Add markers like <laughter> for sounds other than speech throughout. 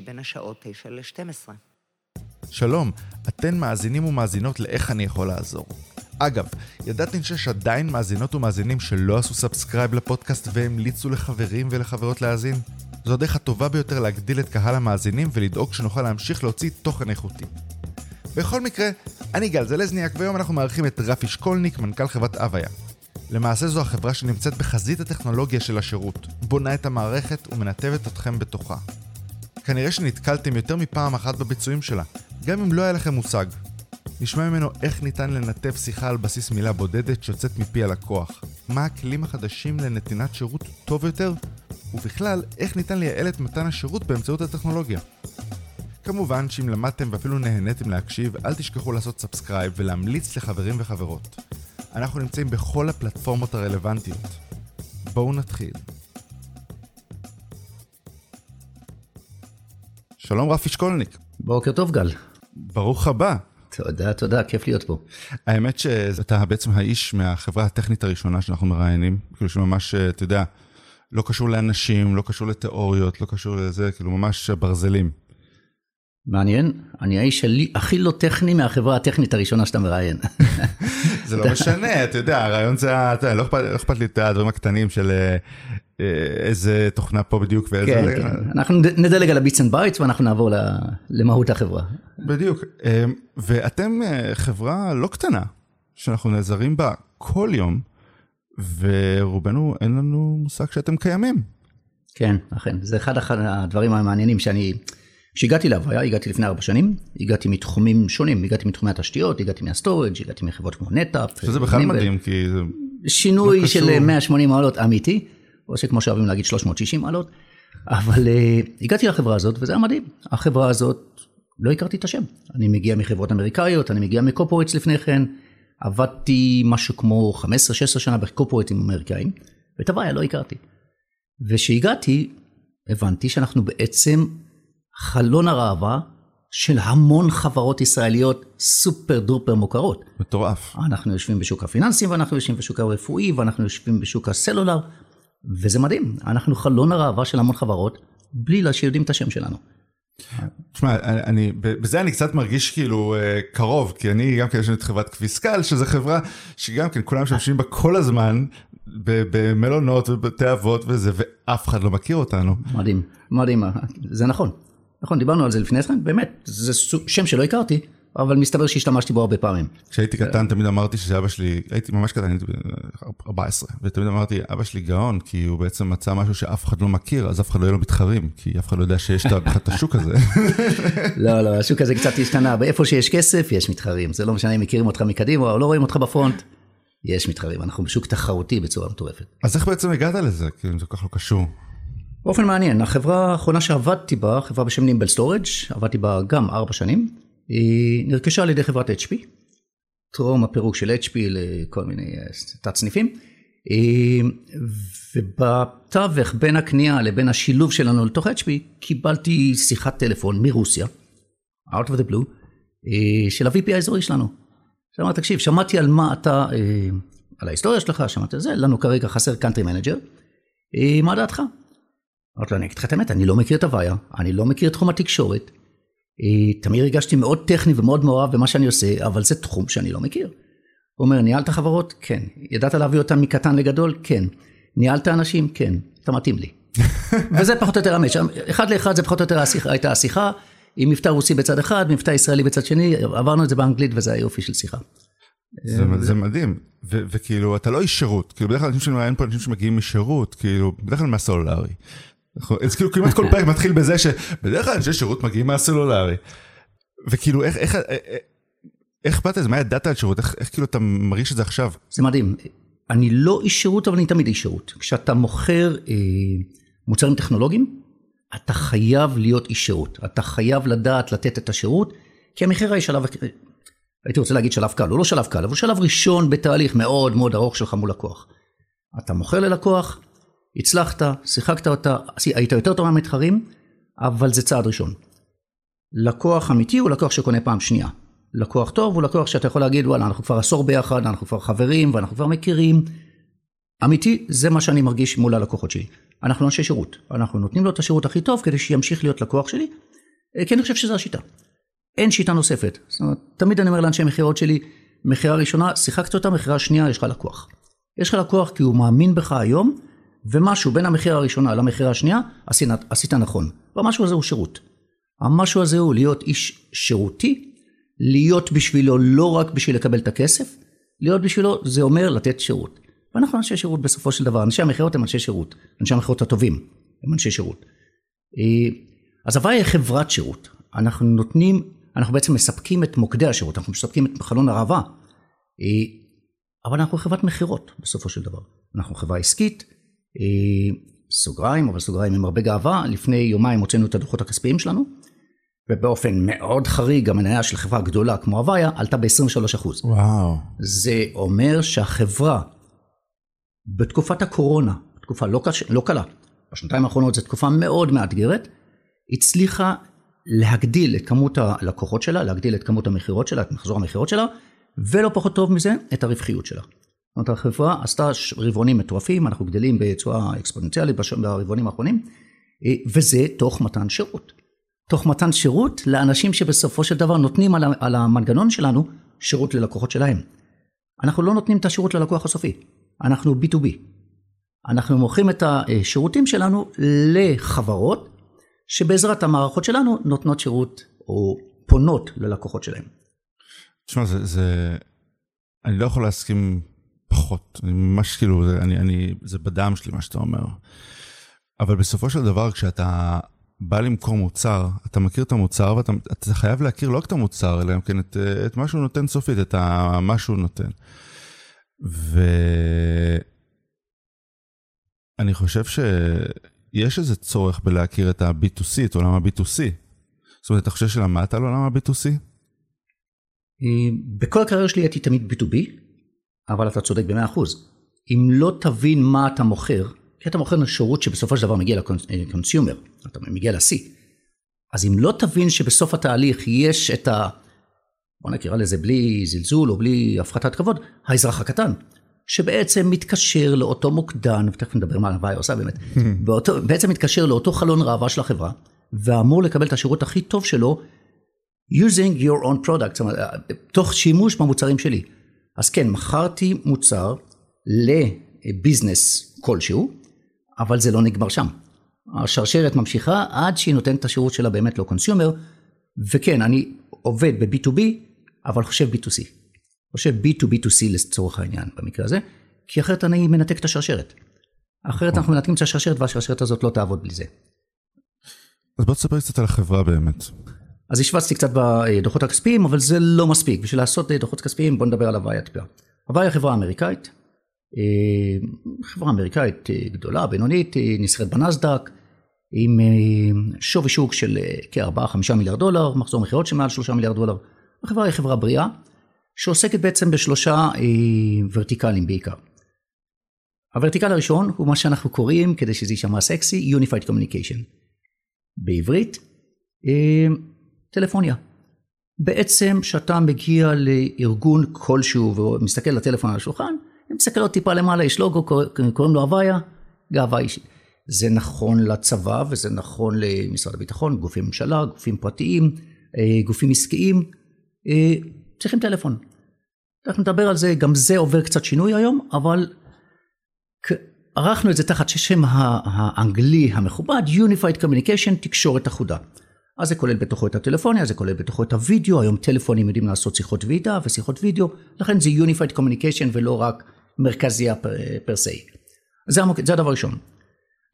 בין השעות 9 ל-12. שלום, אתן מאזינים ומאזינות לאיך אני יכול לעזור. אגב, ידעתם שיש עדיין מאזינות ומאזינים שלא עשו subscribe לפודקאסט והמליצו לחברים ולחברות להאזין? זו הדרך הטובה ביותר להגדיל את קהל המאזינים ולדאוג שנוכל להמשיך להוציא תוכן איכותי. בכל מקרה, אני גל זלזניאק, והיום אנחנו מארחים את רפי שקולניק, מנכ"ל חברת אוויה. למעשה זו החברה שנמצאת בחזית הטכנולוגיה של השירות, בונה את המערכת ומנתבת אתכם בתוכה. כנראה שנתקלתם יותר מפעם אחת בביצועים שלה, גם אם לא היה לכם מושג. נשמע ממנו איך ניתן לנתב שיחה על בסיס מילה בודדת שיוצאת מפי הלקוח, מה הכלים החדשים לנתינת שירות טוב יותר, ובכלל, איך ניתן לייעל את מתן השירות באמצעות הטכנולוגיה. כמובן שאם למדתם ואפילו נהניתם להקשיב, אל תשכחו לעשות subscribe ולהמליץ לחברים וחברות. אנחנו נמצאים בכל הפלטפורמות הרלוונטיות. בואו נתחיל. שלום רפי שקולניק, בוקר טוב גל. ברוך הבא. תודה, תודה, כיף להיות פה. האמת שאתה בעצם האיש מהחברה הטכנית הראשונה שאנחנו מראיינים, כאילו שממש, אתה יודע, לא קשור לאנשים, לא קשור לתיאוריות, לא קשור לזה, כאילו ממש ברזלים. מעניין, אני האיש שלי, הכי לא טכני מהחברה הטכנית הראשונה שאתה מראיין. <laughs> זה לא משנה, אתה יודע, הרעיון זה, אתה לא אכפת, לא לי את הדברים הקטנים של אה, אה, איזה תוכנה פה בדיוק ואיזה... כן, כן. אנחנו נדלג על ה bits and bytes ואנחנו נעבור למהות החברה. בדיוק. אה, ואתם חברה לא קטנה, שאנחנו נעזרים בה כל יום, ורובנו אין לנו מושג שאתם קיימים. כן, אכן, זה אחד אחד הדברים המעניינים שאני, כשהגעתי לאוויה, הגעתי לפני ארבע שנים, הגעתי מתחומים שונים, הגעתי מתחומי התשתיות, הגעתי מה storage, הגעתי מחברות כמו נטאפ. שזה בכלל מדהים, כי זה... שינוי לא של קשור. 180 מעלות אמיתי, או שכמו שאוהבים להגיד 360 מעלות, אבל uh, הגעתי לחברה הזאת וזה היה מדהים. החברה הזאת, לא הכרתי את השם. אני מגיע מחברות אמריקאיות, אני מגיע מקופורטס לפני כן, עבדתי משהו כמו 15-16 שנה בקופורטים אמריקאים, ואת הוויה לא הכרתי. וכשהגעתי, הבנתי שאנחנו בעצם חלון הראווה של המון חברות ישראליות סופר דופר מוכרות. מטורף. אנחנו יושבים בשוק הפיננסים ואנחנו יושבים בשוק הרפואי ואנחנו יושבים בשוק הסלולר וזה מדהים, אנחנו חלון הראווה של המון חברות בלי שיודעים את השם שלנו. תשמע, אני, בזה אני קצת מרגיש כאילו אה, קרוב, כי אני גם כן יש לי את חברת קוויסקל, שזו חברה שגם כן כולם משתמשים בה כל הזמן, במלונות ובבתי אבות וזה, ואף אחד לא מכיר אותנו. מדהים, מדהים, זה נכון. נכון, דיברנו על זה לפני כן, באמת, זה שם שלא הכרתי, אבל מסתבר שהשתמשתי בו הרבה פעמים. כשהייתי קטן תמיד אמרתי שאבא שלי, הייתי ממש קטן, הייתי בן 14, ותמיד אמרתי, אבא שלי גאון, כי הוא בעצם מצא משהו שאף אחד לא מכיר, אז אף אחד לא יהיה לו מתחרים, כי אף אחד לא יודע שיש את השוק הזה. <laughs> לא, לא, השוק הזה קצת השתנה, באיפה שיש כסף יש מתחרים, זה לא משנה אם מכירים אותך מקדימה או לא רואים אותך ב front, יש מתחרים, אנחנו בשוק תחרותי בצורה מטורפת. אז איך בעצם הגעת לזה? כאילו, זה כל כך לא קשור. באופן מעניין, החברה האחרונה שעבדתי בה, חברה בשם נימבל סטורג', עבדתי בה גם ארבע שנים, היא נרכשה על ידי חברת HP, טרום הפירוק של HP לכל מיני אה, תת סניפים, אה, ובתווך בין הקנייה לבין השילוב שלנו לתוך HP, קיבלתי שיחת טלפון מרוסיה, out of the blue, אה, של ה-VP האזורי שלנו. שאמר, תקשיב, שמעתי על מה אתה, על ההיסטוריה שלך, שמעתי על זה, לנו כרגע חסר country manager, מה דעתך? אמרתי לו, אני אגיד לך את האמת, אני לא מכיר את אוויה, אני לא מכיר את תחום התקשורת. אה, תמיד הרגשתי מאוד טכני ומאוד מעורב במה שאני עושה, אבל זה תחום שאני לא מכיר. הוא אומר, ניהלת חברות? כן. ידעת להביא אותם מקטן לגדול? כן. ניהלת אנשים? כן. אתה מתאים לי. <laughs> וזה פחות או יותר המש. אחד לאחד זה פחות או יותר השיחה, הייתה השיחה, עם מבטא רוסי בצד אחד, מבטא ישראלי בצד שני, עברנו את זה באנגלית וזה היופי של שיחה. זה, זה מדהים, ו- וכאילו אתה לא איש שירות, כאילו בדרך כלל אנשים שמראיין פה אנשים שמגיעים משירות, כאילו בדרך כלל מהסלולרי. אנחנו- אז כאילו כמעט כל פרק מתחיל בזה שבדרך כלל אנשי שירות מגיעים מהסלולרי. וכאילו איך, איך, איך, איך באת לזה, מה ידעת על שירות, איך, איך כאילו אתה מרגיש את זה עכשיו? זה מדהים. אני לא איש שירות, אבל אני תמיד איש שירות. כשאתה מוכר אה, מוצרים טכנולוגיים, אתה חייב להיות איש שירות. אתה חייב לדעת לתת את השירות, כי המחיר היא שלב, הייתי רוצה להגיד שלב קל, הוא לא שלב קל, אבל הוא שלב ראשון בתהליך מאוד מאוד ארוך שלך מול לקוח. אתה מוכר ללקוח, הצלחת, שיחקת אותה, היית יותר טוב מהמתחרים, אבל זה צעד ראשון. לקוח אמיתי הוא לקוח שקונה פעם שנייה. לקוח טוב הוא לקוח שאתה יכול להגיד וואלה אנחנו כבר עשור ביחד, אנחנו כבר חברים ואנחנו כבר מכירים. אמיתי זה מה שאני מרגיש מול הלקוחות שלי. אנחנו אנשי שירות, אנחנו נותנים לו את השירות הכי טוב כדי שימשיך להיות לקוח שלי, אה, כי אני חושב שזו השיטה. אין שיטה נוספת. זאת אומרת, תמיד אני אומר לאנשי מכירות שלי, מכירה ראשונה, שיחקת אותה, מכירה שנייה, יש לך לקוח. יש לך לקוח כי הוא מאמין בך היום, ומשהו בין המכירה הראשונה למכירה השנייה, עשית, עשית נכון. והמשהו הזה הוא שירות. המשהו הזה הוא להיות איש שירותי, להיות בשבילו לא רק בשביל לקבל את הכסף, להיות בשבילו זה אומר לתת שירות. ואנחנו אנשי שירות בסופו של דבר, אנשי המכירות הם אנשי שירות, אנשי המכירות הטובים הם אנשי שירות. אה, אז הוואי היא חברת שירות, אנחנו נותנים, אנחנו בעצם מספקים את מוקדי השירות, אנחנו מספקים את חלון הראווה, אה, אבל אנחנו חברת מכירות בסופו של דבר, אנחנו חברה עסקית, סוגריים, אבל סוגריים עם הרבה גאווה, לפני יומיים הוצאנו את הדוחות הכספיים שלנו, ובאופן מאוד חריג המניה של חברה גדולה כמו הוויה עלתה ב-23%. וואו. זה אומר שהחברה בתקופת הקורונה, תקופה לא, קש, לא קלה, בשנתיים האחרונות זו תקופה מאוד מאתגרת, הצליחה להגדיל את כמות הלקוחות שלה, להגדיל את כמות המכירות שלה, את מחזור המכירות שלה, ולא פחות טוב מזה, את הרווחיות שלה. זאת אומרת, החברה עשתה רבעונים מטורפים, אנחנו גדלים בצורה אקספוננציאלית ברבעונים האחרונים, אה, וזה תוך מתן שירות. תוך מתן שירות לאנשים שבסופו של דבר נותנים על המנגנון שלנו שירות ללקוחות שלהם. אנחנו לא נותנים את השירות ללקוח הסופי, אנחנו B2B. אנחנו מוכרים את השירותים שלנו לחברות שבעזרת המערכות שלנו נותנות שירות או פונות ללקוחות שלהם. תשמע, זה, זה... אני לא יכול להסכים פחות, אני ממש כאילו, זה, אני, אני, זה בדם שלי מה שאתה אומר. אבל בסופו של דבר, כשאתה בא למכור מוצר, אתה מכיר את המוצר ואתה חייב להכיר לא רק את המוצר, אלא גם כן את, את מה שהוא נותן סופית, את מה שהוא נותן. ואני חושב שיש איזה צורך בלהכיר את ה-B2C, את עולם ה-B2C. זאת אומרת, אתה חושב שלמדת על עולם ה-B2C? בכל הקריירה שלי הייתי תמיד B2B, אבל אתה צודק במאה אחוז. אם לא תבין מה אתה מוכר, כי אתה מוכר שירות שבסופו של דבר מגיע לקונסיומר, אתה מגיע ל-C. אז אם לא תבין שבסוף התהליך יש את ה... בוא נקרא לזה בלי זלזול או בלי הפחתת כבוד, האזרח הקטן, שבעצם מתקשר לאותו מוקדן, ותכף נדבר מה הוואי עושה באמת, <laughs> באותו, בעצם מתקשר לאותו חלון ראווה של החברה, ואמור לקבל את השירות הכי טוב שלו, using your own product, זאת אומרת, תוך שימוש במוצרים שלי. אז כן, מכרתי מוצר לביזנס כלשהו, אבל זה לא נגמר שם. השרשרת ממשיכה עד שהיא נותנת את השירות שלה באמת לא קונסיומר, וכן, אני עובד ב-B2B, אבל חושב B2C. חושב B2B2C לצורך העניין במקרה הזה, כי אחרת אני מנתק את השרשרת. אחרת אנחנו מנתקים את השרשרת והשרשרת הזאת לא תעבוד בלי זה. אז בוא תספר קצת על החברה באמת. אז השווצתי קצת בדוחות הכספיים, אבל זה לא מספיק. בשביל לעשות דוחות כספיים בוא נדבר על הוואי הטיפה. הוואי חברה אמריקאית, אה, חברה אמריקאית אה, גדולה, בינונית, אה, נסחרת בנסדק, עם שווי שוק של כ-4-5 מיליארד דולר, מחזור מכירות של מעל 3 מיליארד דולר. החברה היא חברה בריאה, שעוסקת בעצם בשלושה ורטיקלים בעיקר. הוורטיקל הראשון הוא מה שאנחנו קוראים, כדי שזה יישמע סקסי, Unified Communication. בעברית, טלפוניה. בעצם כשאתה מגיע לארגון כלשהו ומסתכל לטלפון על השולחן, אני מסתכל עוד טיפה למעלה, יש לוגו, קוראים לו הוויה, גאווה אישית. זה נכון לצבא וזה נכון למשרד הביטחון, גופי ממשלה, גופים פרטיים, אה, גופים עסקיים, אה, צריכים טלפון. אנחנו נדבר על זה, גם זה עובר קצת שינוי היום, אבל ערכנו את זה תחת שם האנגלי המכובד, Unified Communication, תקשורת אחודה. אז זה כולל בתוכו את הטלפוניה, זה כולל בתוכו את הוידאו, היום טלפונים יודעים לעשות שיחות ועידה ושיחות וידאו, לכן זה Unified Communication ולא רק מרכזייה per se. זה, המוק... זה הדבר הראשון.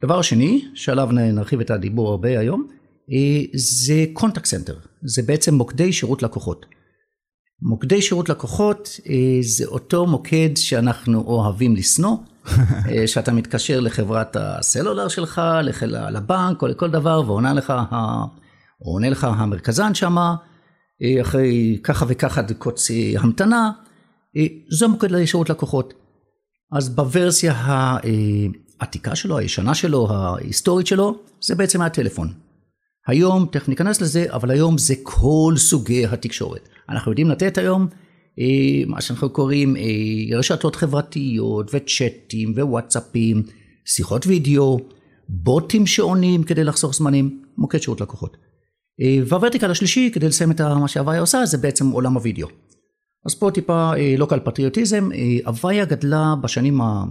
דבר השני, שעליו נרחיב את הדיבור הרבה היום, אה, זה Contact Center, זה בעצם מוקדי שירות לקוחות. מוקדי שירות לקוחות אה, זה אותו מוקד שאנחנו אוהבים לשנוא, <laughs> אה, שאתה מתקשר לחברת הסלולר שלך, לבנק או לכל דבר, ועונה לך, עונה לך המרכזן שמה, אה, אחרי ככה וככה דקות אה, המתנה, אה, זה מוקד לשירות לקוחות. אז בוורסיה העתיקה שלו, הישנה שלו, ההיסטורית שלו, זה בעצם הטלפון. היום, תכף ניכנס לזה, אבל היום זה כל סוגי התקשורת. אנחנו יודעים לתת היום מה שאנחנו קוראים רשתות חברתיות וצ'אטים ווואטסאפים, שיחות וידאו, בוטים שעונים כדי לחסוך זמנים, מוקד שירות לקוחות. אה, וה vertical השלישי, כדי לסיים את מה ש Avaya עושה, זה בעצם עולם הוידאו. אז פה טיפה לוקל פטריוטיזם, Avaya גדלה בשנים, ה...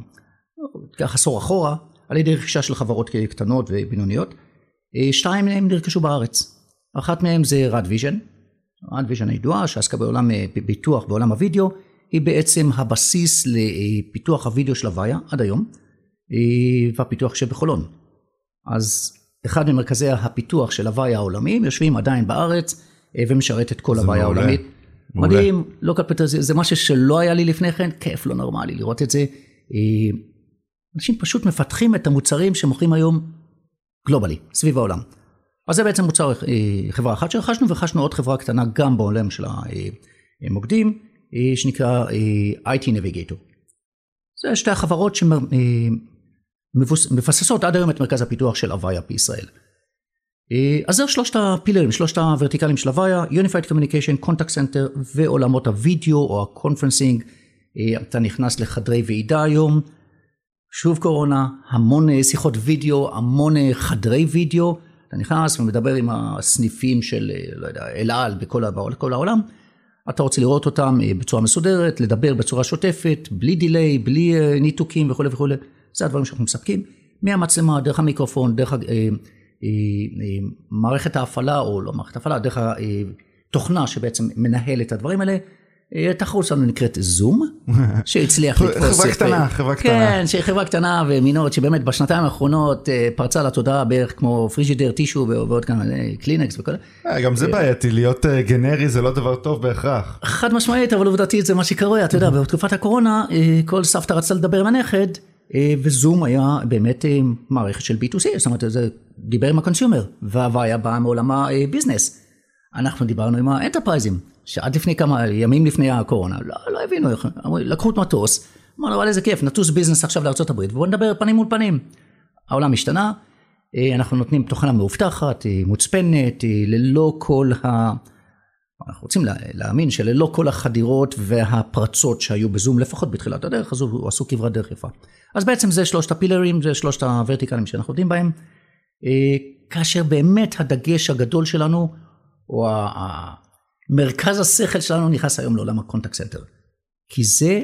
ככה עשור אחורה, על ידי רכישה של חברות קטנות ובינוניות. אה, שתיים מהן נרכשו בארץ. אחת מהן זה Radvision, Radvision הידועה שעסקה בעולם אה, פיתוח בעולם הוידאו, היא בעצם הבסיס לפיתוח הוידאו של הוויה עד היום, והפיתוח שבחולון. אז אחד ממרכזי הפיתוח של הוויה העולמיים יושבים עדיין בארץ אה, ומשרת את כל מעולה. העולמית. מעולה. מדהים, לא קלפטר, זה, זה משהו שלא היה לי לפני כן, כיף לא נורמלי לראות את זה. אה, אנשים פשוט מפתחים את המוצרים שמוכרים היום גלובלי, סביב העולם. אז זה בעצם מוצר, אה, חברה אחת שרכשנו, ורכשנו עוד חברה קטנה גם בעולם של המוקדים, שנקרא IT Navigator. זה שתי החברות שמבססות עד היום את מרכז הפיתוח של Avaya בישראל. אה, אז זה שלושת הפילרים, שלושת הוורטיקלים של Avaya, Unified Communication, Contact Center ועולמות הוידאו או ה conferencing. אה, אתה נכנס לחדרי ועידה היום, שוב קורונה, המון אה, שיחות וידאו, המון חדרי וידאו. אתה נכנס ומדבר עם הסניפים של, לא יודע, אל על בכל, בכל העולם. אתה רוצה לראות אותם בצורה מסודרת, לדבר בצורה שוטפת, בלי דיליי, בלי ניתוקים וכולי וכולי. זה הדברים שאנחנו מספקים. מהמצלמה, דרך המיקרופון, דרך אה, אה, אה, מערכת ההפעלה, או לא מערכת ההפעלה, דרך התוכנה שבעצם מנהל את הדברים האלה. התחרות שלנו נקראת זום, <laughs> שהצליח חברה לתפוס... את- קטנה, חברה קטנה. כן, שהיא חברה קטנה ומינורית, שבאמת בשנתיים האחרונות פרצה לתודעה בערך כמו פריג'ידר, טישו ועוד כמה, קלינקס וכל... אה, גם זה בעייתי, להיות גנרי זה לא דבר טוב בהכרח. חד משמעית, אבל עובדתית זה מה שקורה, אתה יודע, <laughs> בתקופת הקורונה, כל סבתא רצתה לדבר עם הנכד, וזום היה באמת אה, מערכת של B2C, זאת אומרת, זה דיבר עם ה consumer, ו Avaya באה מעולם ה business. אנחנו דיברנו עם האנטרפרייזים, שעד לפני כמה ימים לפני הקורונה, לא, לא הבינו איך, אמרו, לקחו את מטוס, אמרנו, אבל איזה כיף, נטוס ביזנס עכשיו לארה"ב, ובואו נדבר פנים מול פנים. העולם השתנה, אה, אנחנו נותנים תוכנה מאובטחת, אה, מוצפנת, אה, ללא כל ה... אנחנו רוצים לה, להאמין שללא כל החדירות והפרצות שהיו בזום, לפחות בתחילת הדרך, אז הוא עשו כברת דרך יפה. אז בעצם זה שלושת הפילרים, זה שלושת הוורטיקלים שאנחנו עובדים בהם, אה, כאשר באמת הדגש הגדול שלנו, או מרכז השכל שלנו נכנס היום לעולם ה Contact Center. כי זה,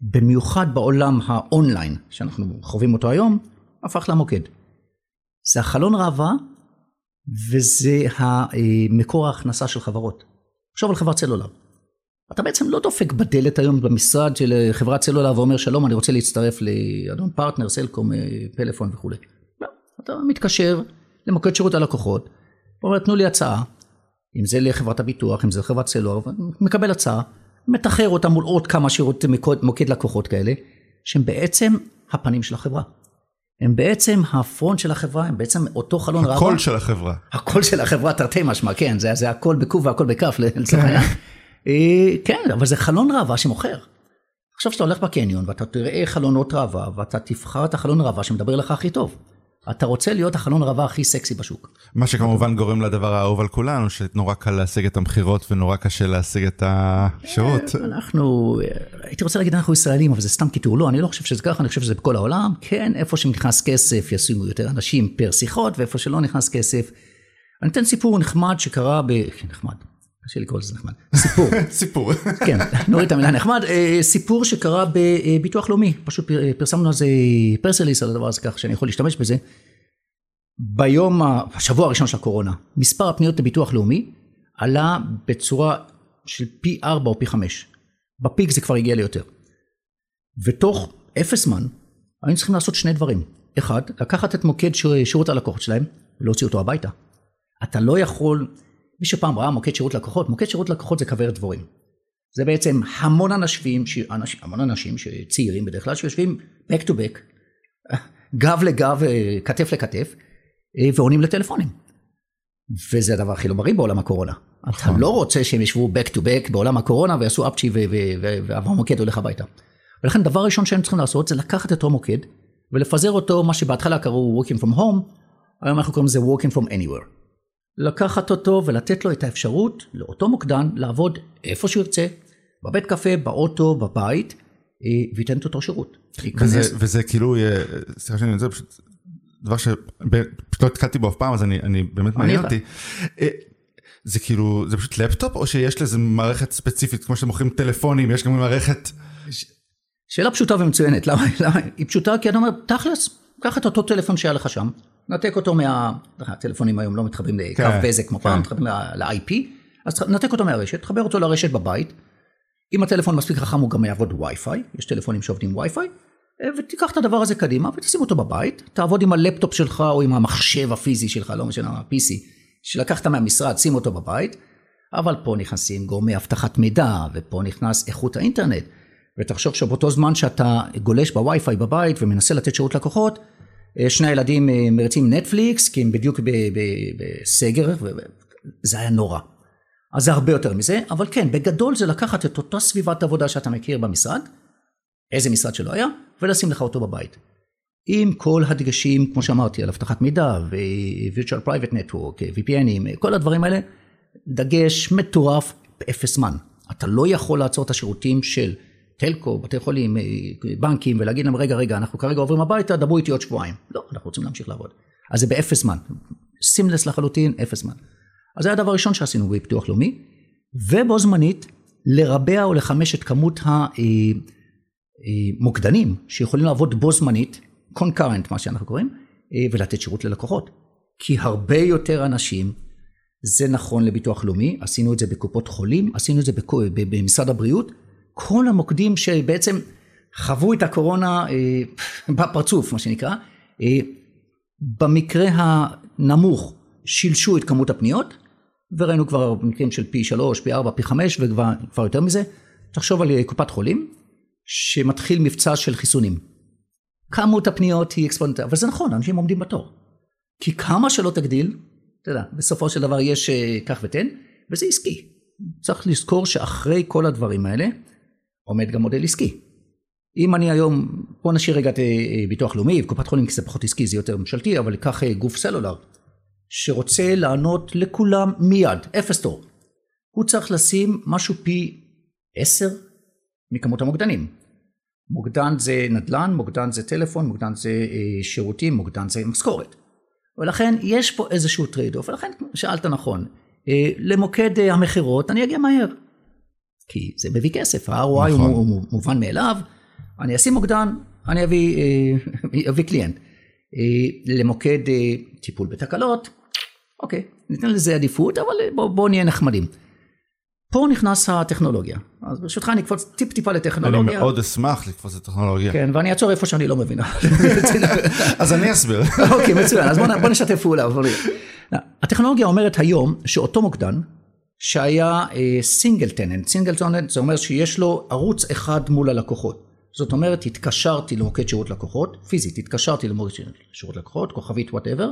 במיוחד בעולם האונליין, שאנחנו חווים אותו היום, הפך למוקד. זה החלון ראווה, וזה אה, מקור ההכנסה של חברות. תחשוב על חברת סלולר. אתה בעצם לא דופק בדלת היום במשרד של חברת סלולר ואומר שלום אני רוצה להצטרף לאדון פרטנר, סלקום, אה, פלאפון וכולי. לא, אתה מתקשר למוקד שירות הלקוחות, אומר תנו לי הצעה, אם זה לחברת הביטוח, אם זה לחברת סלולר, מקבל הצעה, מתחר אותה מול עוד כמה שירות מוקד לקוחות כאלה, שהם בעצם הפנים של החברה. הם בעצם הפרונט של החברה, הם בעצם אותו חלון ראווה. הקול של החברה. הקול של החברה תרתי משמע, כן, זה, זה הכל בקוב והכל בכף לצורך העניין. אה, כן, אבל זה חלון ראווה שמוכר. עכשיו שאתה הולך בקניון ואתה תראה חלונות ראווה ואתה תבחר את החלון ראווה שמדבר לך הכי טוב. אתה רוצה להיות החלון ראווה הכי סקסי בשוק. מה שכמובן גורם לדבר האהוב על כולנו, שנורא קל להשיג את המכירות ונורא קשה להשיג את השירות. אנחנו, אה, הייתי רוצה להגיד אנחנו ישראלים, אבל זה סתם קיטור, לא, אני לא חושב שזה ככה, אני חושב שזה בכל העולם. כן, איפה שנכנס כסף ישיגו יותר אנשים פר שיחות, ואיפה שלא נכנס כסף. אני אתן סיפור נחמד שקרה ב... נחמד, קשה לקרוא לזה נחמד. <laughs> סיפור. סיפור. <laughs> כן, נוריד את המילה נחמד. אה, סיפור שקרה בביטוח לאומי, פשוט פר- פרסמנו על זה פרסליס על הדבר הזה כך שאני יכול להשתמש בזה. ביום, השבוע הראשון של הקורונה, מספר הפניות לביטוח לאומי עלה בצורה של פי 4 או פי 5. בפיק זה כבר הגיע ליותר. ותוך אפס זמן היינו צריכים לעשות שני דברים. אחד, לקחת את מוקד שיר- שירות הלקוחות שלהם ולהוציא אותו הביתה. אתה לא יכול, מי שפעם ראה מוקד שירות לקוחות, מוקד שירות לקוחות זה כוורת דבורים. זה בעצם המון אנשים, ש- אנשים המון אנשים צעירים בדרך כלל, שיושבים back to back, גב לגב, אה, כתף לכתף, אה, ועונים לטלפונים. וזה הדבר הכי לא בריא בעולם הקורונה. אתה לא רוצה שהם ישבו back to back בעולם הקורונה ויעשו אפצ'י והמוקד הולך הביתה. ולכן דבר ראשון שהם צריכים לעשות זה לקחת את אותו מוקד ולפזר אותו, מה שבהתחלה קראו working from home, היום אנחנו קוראים לזה working from anywhere. לקחת אותו ולתת לו את האפשרות לאותו מוקדן לעבוד איפה שהוא ירצה, בבית קפה, באוטו, בבית, אה, וייתן את אותו שירות. וזה, וזה כאילו, אה, סליחה שאני פשוט דבר שפשוט לא התקלתי בו אף פעם, אז אני, אני באמת מעניין אני אותי. אה, זה כאילו, זה פשוט לפטופ, או שיש לזה מערכת ספציפית, כמו שאתם מוכרים טלפונים, יש גם מערכת... שאלה פשוטה ומצוינת, למה? למה? היא פשוטה כי אתה אומר, תכלס, קח את אותו טלפון שהיה לך שם, נתק אותו מה... הטלפונים היום לא מתחברים לקו כן, בזק כמו כן. פעם, מתחברים ל-IP, אז נתק אותו מהרשת, תחבר אותו לרשת בבית. אם הטלפון מספיק חכם הוא גם יעבוד וי-פיי, יש טלפונים שעובדים וי-פיי, אה, ותיקח את הדבר הזה קדימה ותשים אותו בבית, תעבוד עם הלפטופ שלך או עם המחשב הפיזי שלך, לא משנה, ה-PC, שלקחת מהמשרד, שים אותו בבית, אבל פה נכנסים גורמי אבטחת מידע, ופה נכנס איכות האינטרנט. ותחשוב שבאותו זמן שאתה גולש בווי-פיי בבית ומנסה לתת שירות לקוחות, שני הילדים אה, מריצים נטפליקס, כי הם בדיוק בסגר, וזה היה נורא. אז זה הרבה יותר מזה, אבל כן, בגדול זה לקחת את אותה סביבת עבודה שאתה מכיר במשרד, איזה משרד שלא היה, ולשים לך אותו בבית. עם כל הדגשים, כמו שאמרתי, על אבטחת מידע ו-Virtual Private Network, VPNים, כל הדברים האלה, דגש מטורף באפס זמן. אתה לא יכול לעצור את השירותים של טלקו, בתי חולים, אה, בנקים, ולהגיד להם, רגע, רגע, אנחנו כרגע עוברים הביתה, דברו איתי עוד שבועיים. לא, אנחנו רוצים להמשיך לעבוד. אז זה באפס זמן. סימלס לחלוטין, אפס זמן. אז זה הדבר הראשון שעשינו בביטוח לאומי, ובו זמנית, לרבע או לחמש את כמות המוקדנים שיכולים לעבוד בו זמנית, concurrent מה שאנחנו קוראים, אה, ולתת שירות ללקוחות. כי הרבה יותר אנשים, זה נכון לביטוח לאומי, עשינו את זה בקופות חולים, עשינו את זה במשרד הבריאות, כל המוקדים שבעצם חוו את הקורונה אה, בפרצוף, מה שנקרא, אה, במקרה הנמוך שילשו את כמות הפניות, וראינו כבר מקרים של פי שלוש, פי ארבע, פי חמש, וכבר כבר יותר מזה. תחשוב על אה, קופת חולים, שמתחיל מבצע של חיסונים. כמות הפניות היא אקספוננטית, אבל זה נכון, אנשים עומדים בתור. כי כמה שלא תגדיל, אתה יודע, בסופו של דבר יש כך ותן, וזה עסקי. צריך לזכור שאחרי כל הדברים האלה, עומד גם מודל עסקי. אם אני היום, בוא נשאיר רגע את אה, אה, ביטוח לאומי, וקופת חולים כי זה פחות עסקי, זה יותר ממשלתי, אבל קח אה, גוף סלולר, שרוצה לענות לכולם מיד, אפס תור. הוא צריך לשים משהו פי עשר מכמות המוקדנים. מוקדן זה נדל"ן, מוקדן זה טלפון, מוקדן זה שירותים, מוקדן זה משכורת. ולכן יש פה איזשהו trade-off, ולכן שאלת נכון, למוקד המכירות אני אגיע מהר. כי זה מביא כסף, ה-ROI נכון. הוא, מובן מאליו, אני אשים מוקדן, אני אביא, אה, <laughs> אביא קליינט. אה, למוקד אה, טיפול בתקלות, אוקיי, ניתן לזה עדיפות, אבל בואו בוא נהיה נחמדים. פה נכנס הטכנולוגיה, אז ברשותך אני אקפוץ טיפ טיפה אני לטכנולוגיה. מאוד אשמח לתפוס את הטכנולוגיה. כן, ואני אעצור איפה שאני לא מבין. <laughs> אז אני אסביר. אוקיי, מצוין, אז בוא נשתף פעולה. <laughs> הטכנולוגיה אומרת היום שאותו מוקדן, שהיה single tenant, single tenant זה אומר שיש לו ערוץ אחד מול הלקוחות. זאת אומרת, התקשרתי למוקד שירות לקוחות, פיזית, התקשרתי למוקד שירות לקוחות, כוכבית whatever,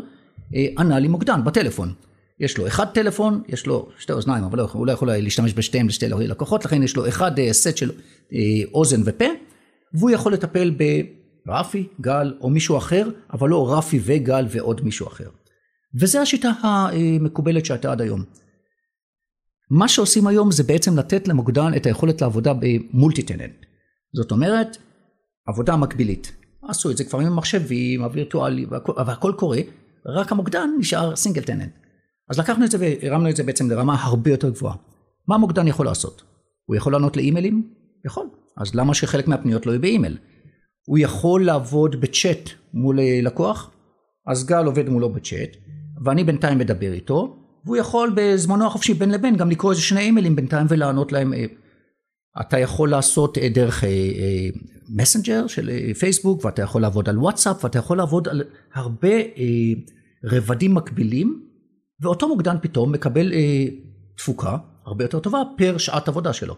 ענה לי מוקדן בטלפון. יש לו אחד טלפון, יש לו שתי אוזניים, אבל לא, הוא לא יכול להשתמש בשתיהם לשתי לקוחות, לכן יש לו אחד אה, סט של אה, אוזן ופה, והוא יכול לטפל ברפי, גל או מישהו אחר, אבל לא רפי וגל ועוד מישהו אחר. וזו השיטה המקובלת שהייתה עד היום. מה שעושים היום זה בעצם לתת למוקדן את היכולת לעבודה במולטי טננט. זאת אומרת, עבודה מקבילית. עשו את זה כבר עם המחשבים, הווירטואלי, והכל, והכל קורה, רק המוקדן נשאר סינגל טננט. אז לקחנו את זה והרמנו את זה בעצם לרמה הרבה יותר גבוהה. מה המוקדן יכול לעשות? הוא יכול לענות לאימיילים? יכול. אז למה שחלק מהפניות לא יהיו באימייל? הוא יכול לעבוד בצ'אט מול אה, לקוח, אז גל עובד מולו בצ'אט, ואני בינתיים מדבר איתו, והוא יכול בזמנו החופשי בין לבין גם לקרוא איזה שני אימיילים בינתיים ולענות להם. אה, אתה יכול לעשות אה, דרך מסנג'ר של אה, פייסבוק, ואתה יכול לעבוד על וואטסאפ, ואתה יכול לעבוד על הרבה רבדים מקבילים, ואותו מוקדן פתאום מקבל תפוקה הרבה יותר טובה פר שעת עבודה שלו.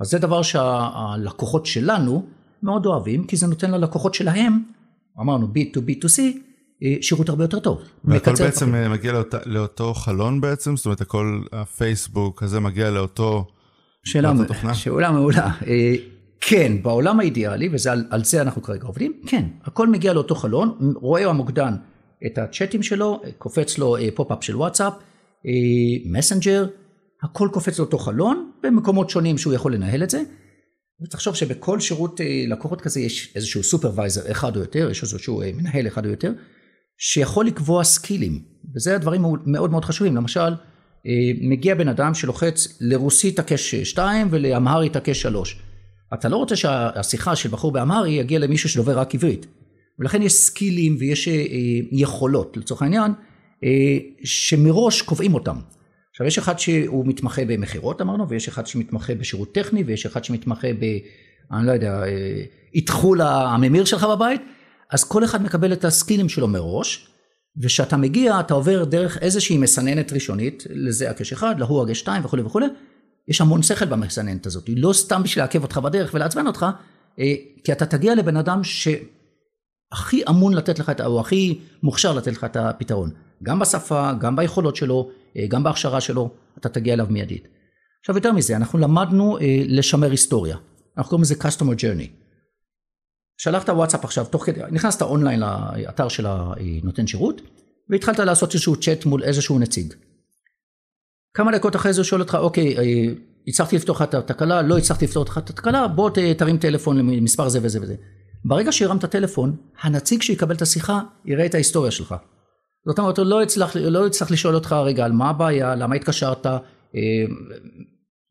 אז זה דבר שהלקוחות שלנו מאוד אוהבים, כי זה נותן ללקוחות שלהם, אמרנו B2B2C, אה, שירות הרבה יותר טוב. והכל בעצם טווחים. אה, מגיע לאות, לאותו חלון בעצם? זאת אומרת, הכל, הפייסבוק הזה מגיע לאותו... שאלה, תוכנה? שאלה מעולה. אה, כן, בעולם האידיאלי, ועל על זה אנחנו כרגע עובדים, כן, הכל מגיע לאותו חלון, רואה המוקדן את הצ'אטים שלו, קופץ לו אה, pop-up של וואטסאפ, אה, מסנג'ר, הכל קופץ לאותו חלון, במקומות שונים שהוא יכול לנהל את זה. ותחשוב שבכל שירות אה, לקוחות כזה יש איזשהו supervisor אחד או יותר, יש איזשהו אה, מנהל אחד או יותר, שיכול לקבוע סקילים, וזה הדברים מאוד מאוד חשובים, למשל, אה, מגיע בן אדם שלוחץ לרוסית תקש 2 ולאמהרית תקש 3. אתה לא רוצה שהשיחה של בחור באמהרי יגיע למישהו שדובר רק עברית. ולכן יש סקילים ויש אה, אה, יכולות, לצורך העניין, שמראש קובעים אותם. עכשיו יש אחד שהוא מתמחה במכירות אמרנו, ויש אחד שמתמחה בשירות טכני, ויש אחד שמתמחה ב... אני לא יודע, איתחול הממיר שלך בבית, אז כל אחד מקבל את הסקילים שלו מראש, וכשאתה מגיע אתה עובר דרך איזושהי מסננת ראשונית, לזה הקש אחד, להוא הגש שתיים וכולי וכולי, יש המון שכל במסננת הזאת, היא לא סתם בשביל לעכב אותך בדרך ולעצבן אותך, אה, כי אתה תגיע לבן אדם שהכי אמון לתת לך, או הכי מוכשר לתת לך את הפתרון, גם בשפה, גם ביכולות שלו, אה, גם בהכשרה שלו, אתה תגיע אליו מיידית. עכשיו יותר מזה, אנחנו למדנו אה, לשמר היסטוריה, אנחנו קוראים לזה customer journey. שלחת וואטסאפ עכשיו, תוך כדי, נכנסת אונליין לאתר של הנותן שירות, והתחלת לעשות איזשהו צ'אט מול איזשהו נציג. כמה דקות אחרי זה הוא שואל אותך, אוקיי, אה, הצלחתי לפתור לך את התקלה, לא הצלחתי לפתור לך את התקלה, בוא תרים טלפון למספר זה וזה וזה. ברגע שהרמת טלפון, הנציג שיקבל את השיחה, יראה את ההיסטוריה שלך. זאת אומרת, לא יצטרך, לא יצטרך לשאול אותך רגע על מה הבעיה, למה התקשרת, אה,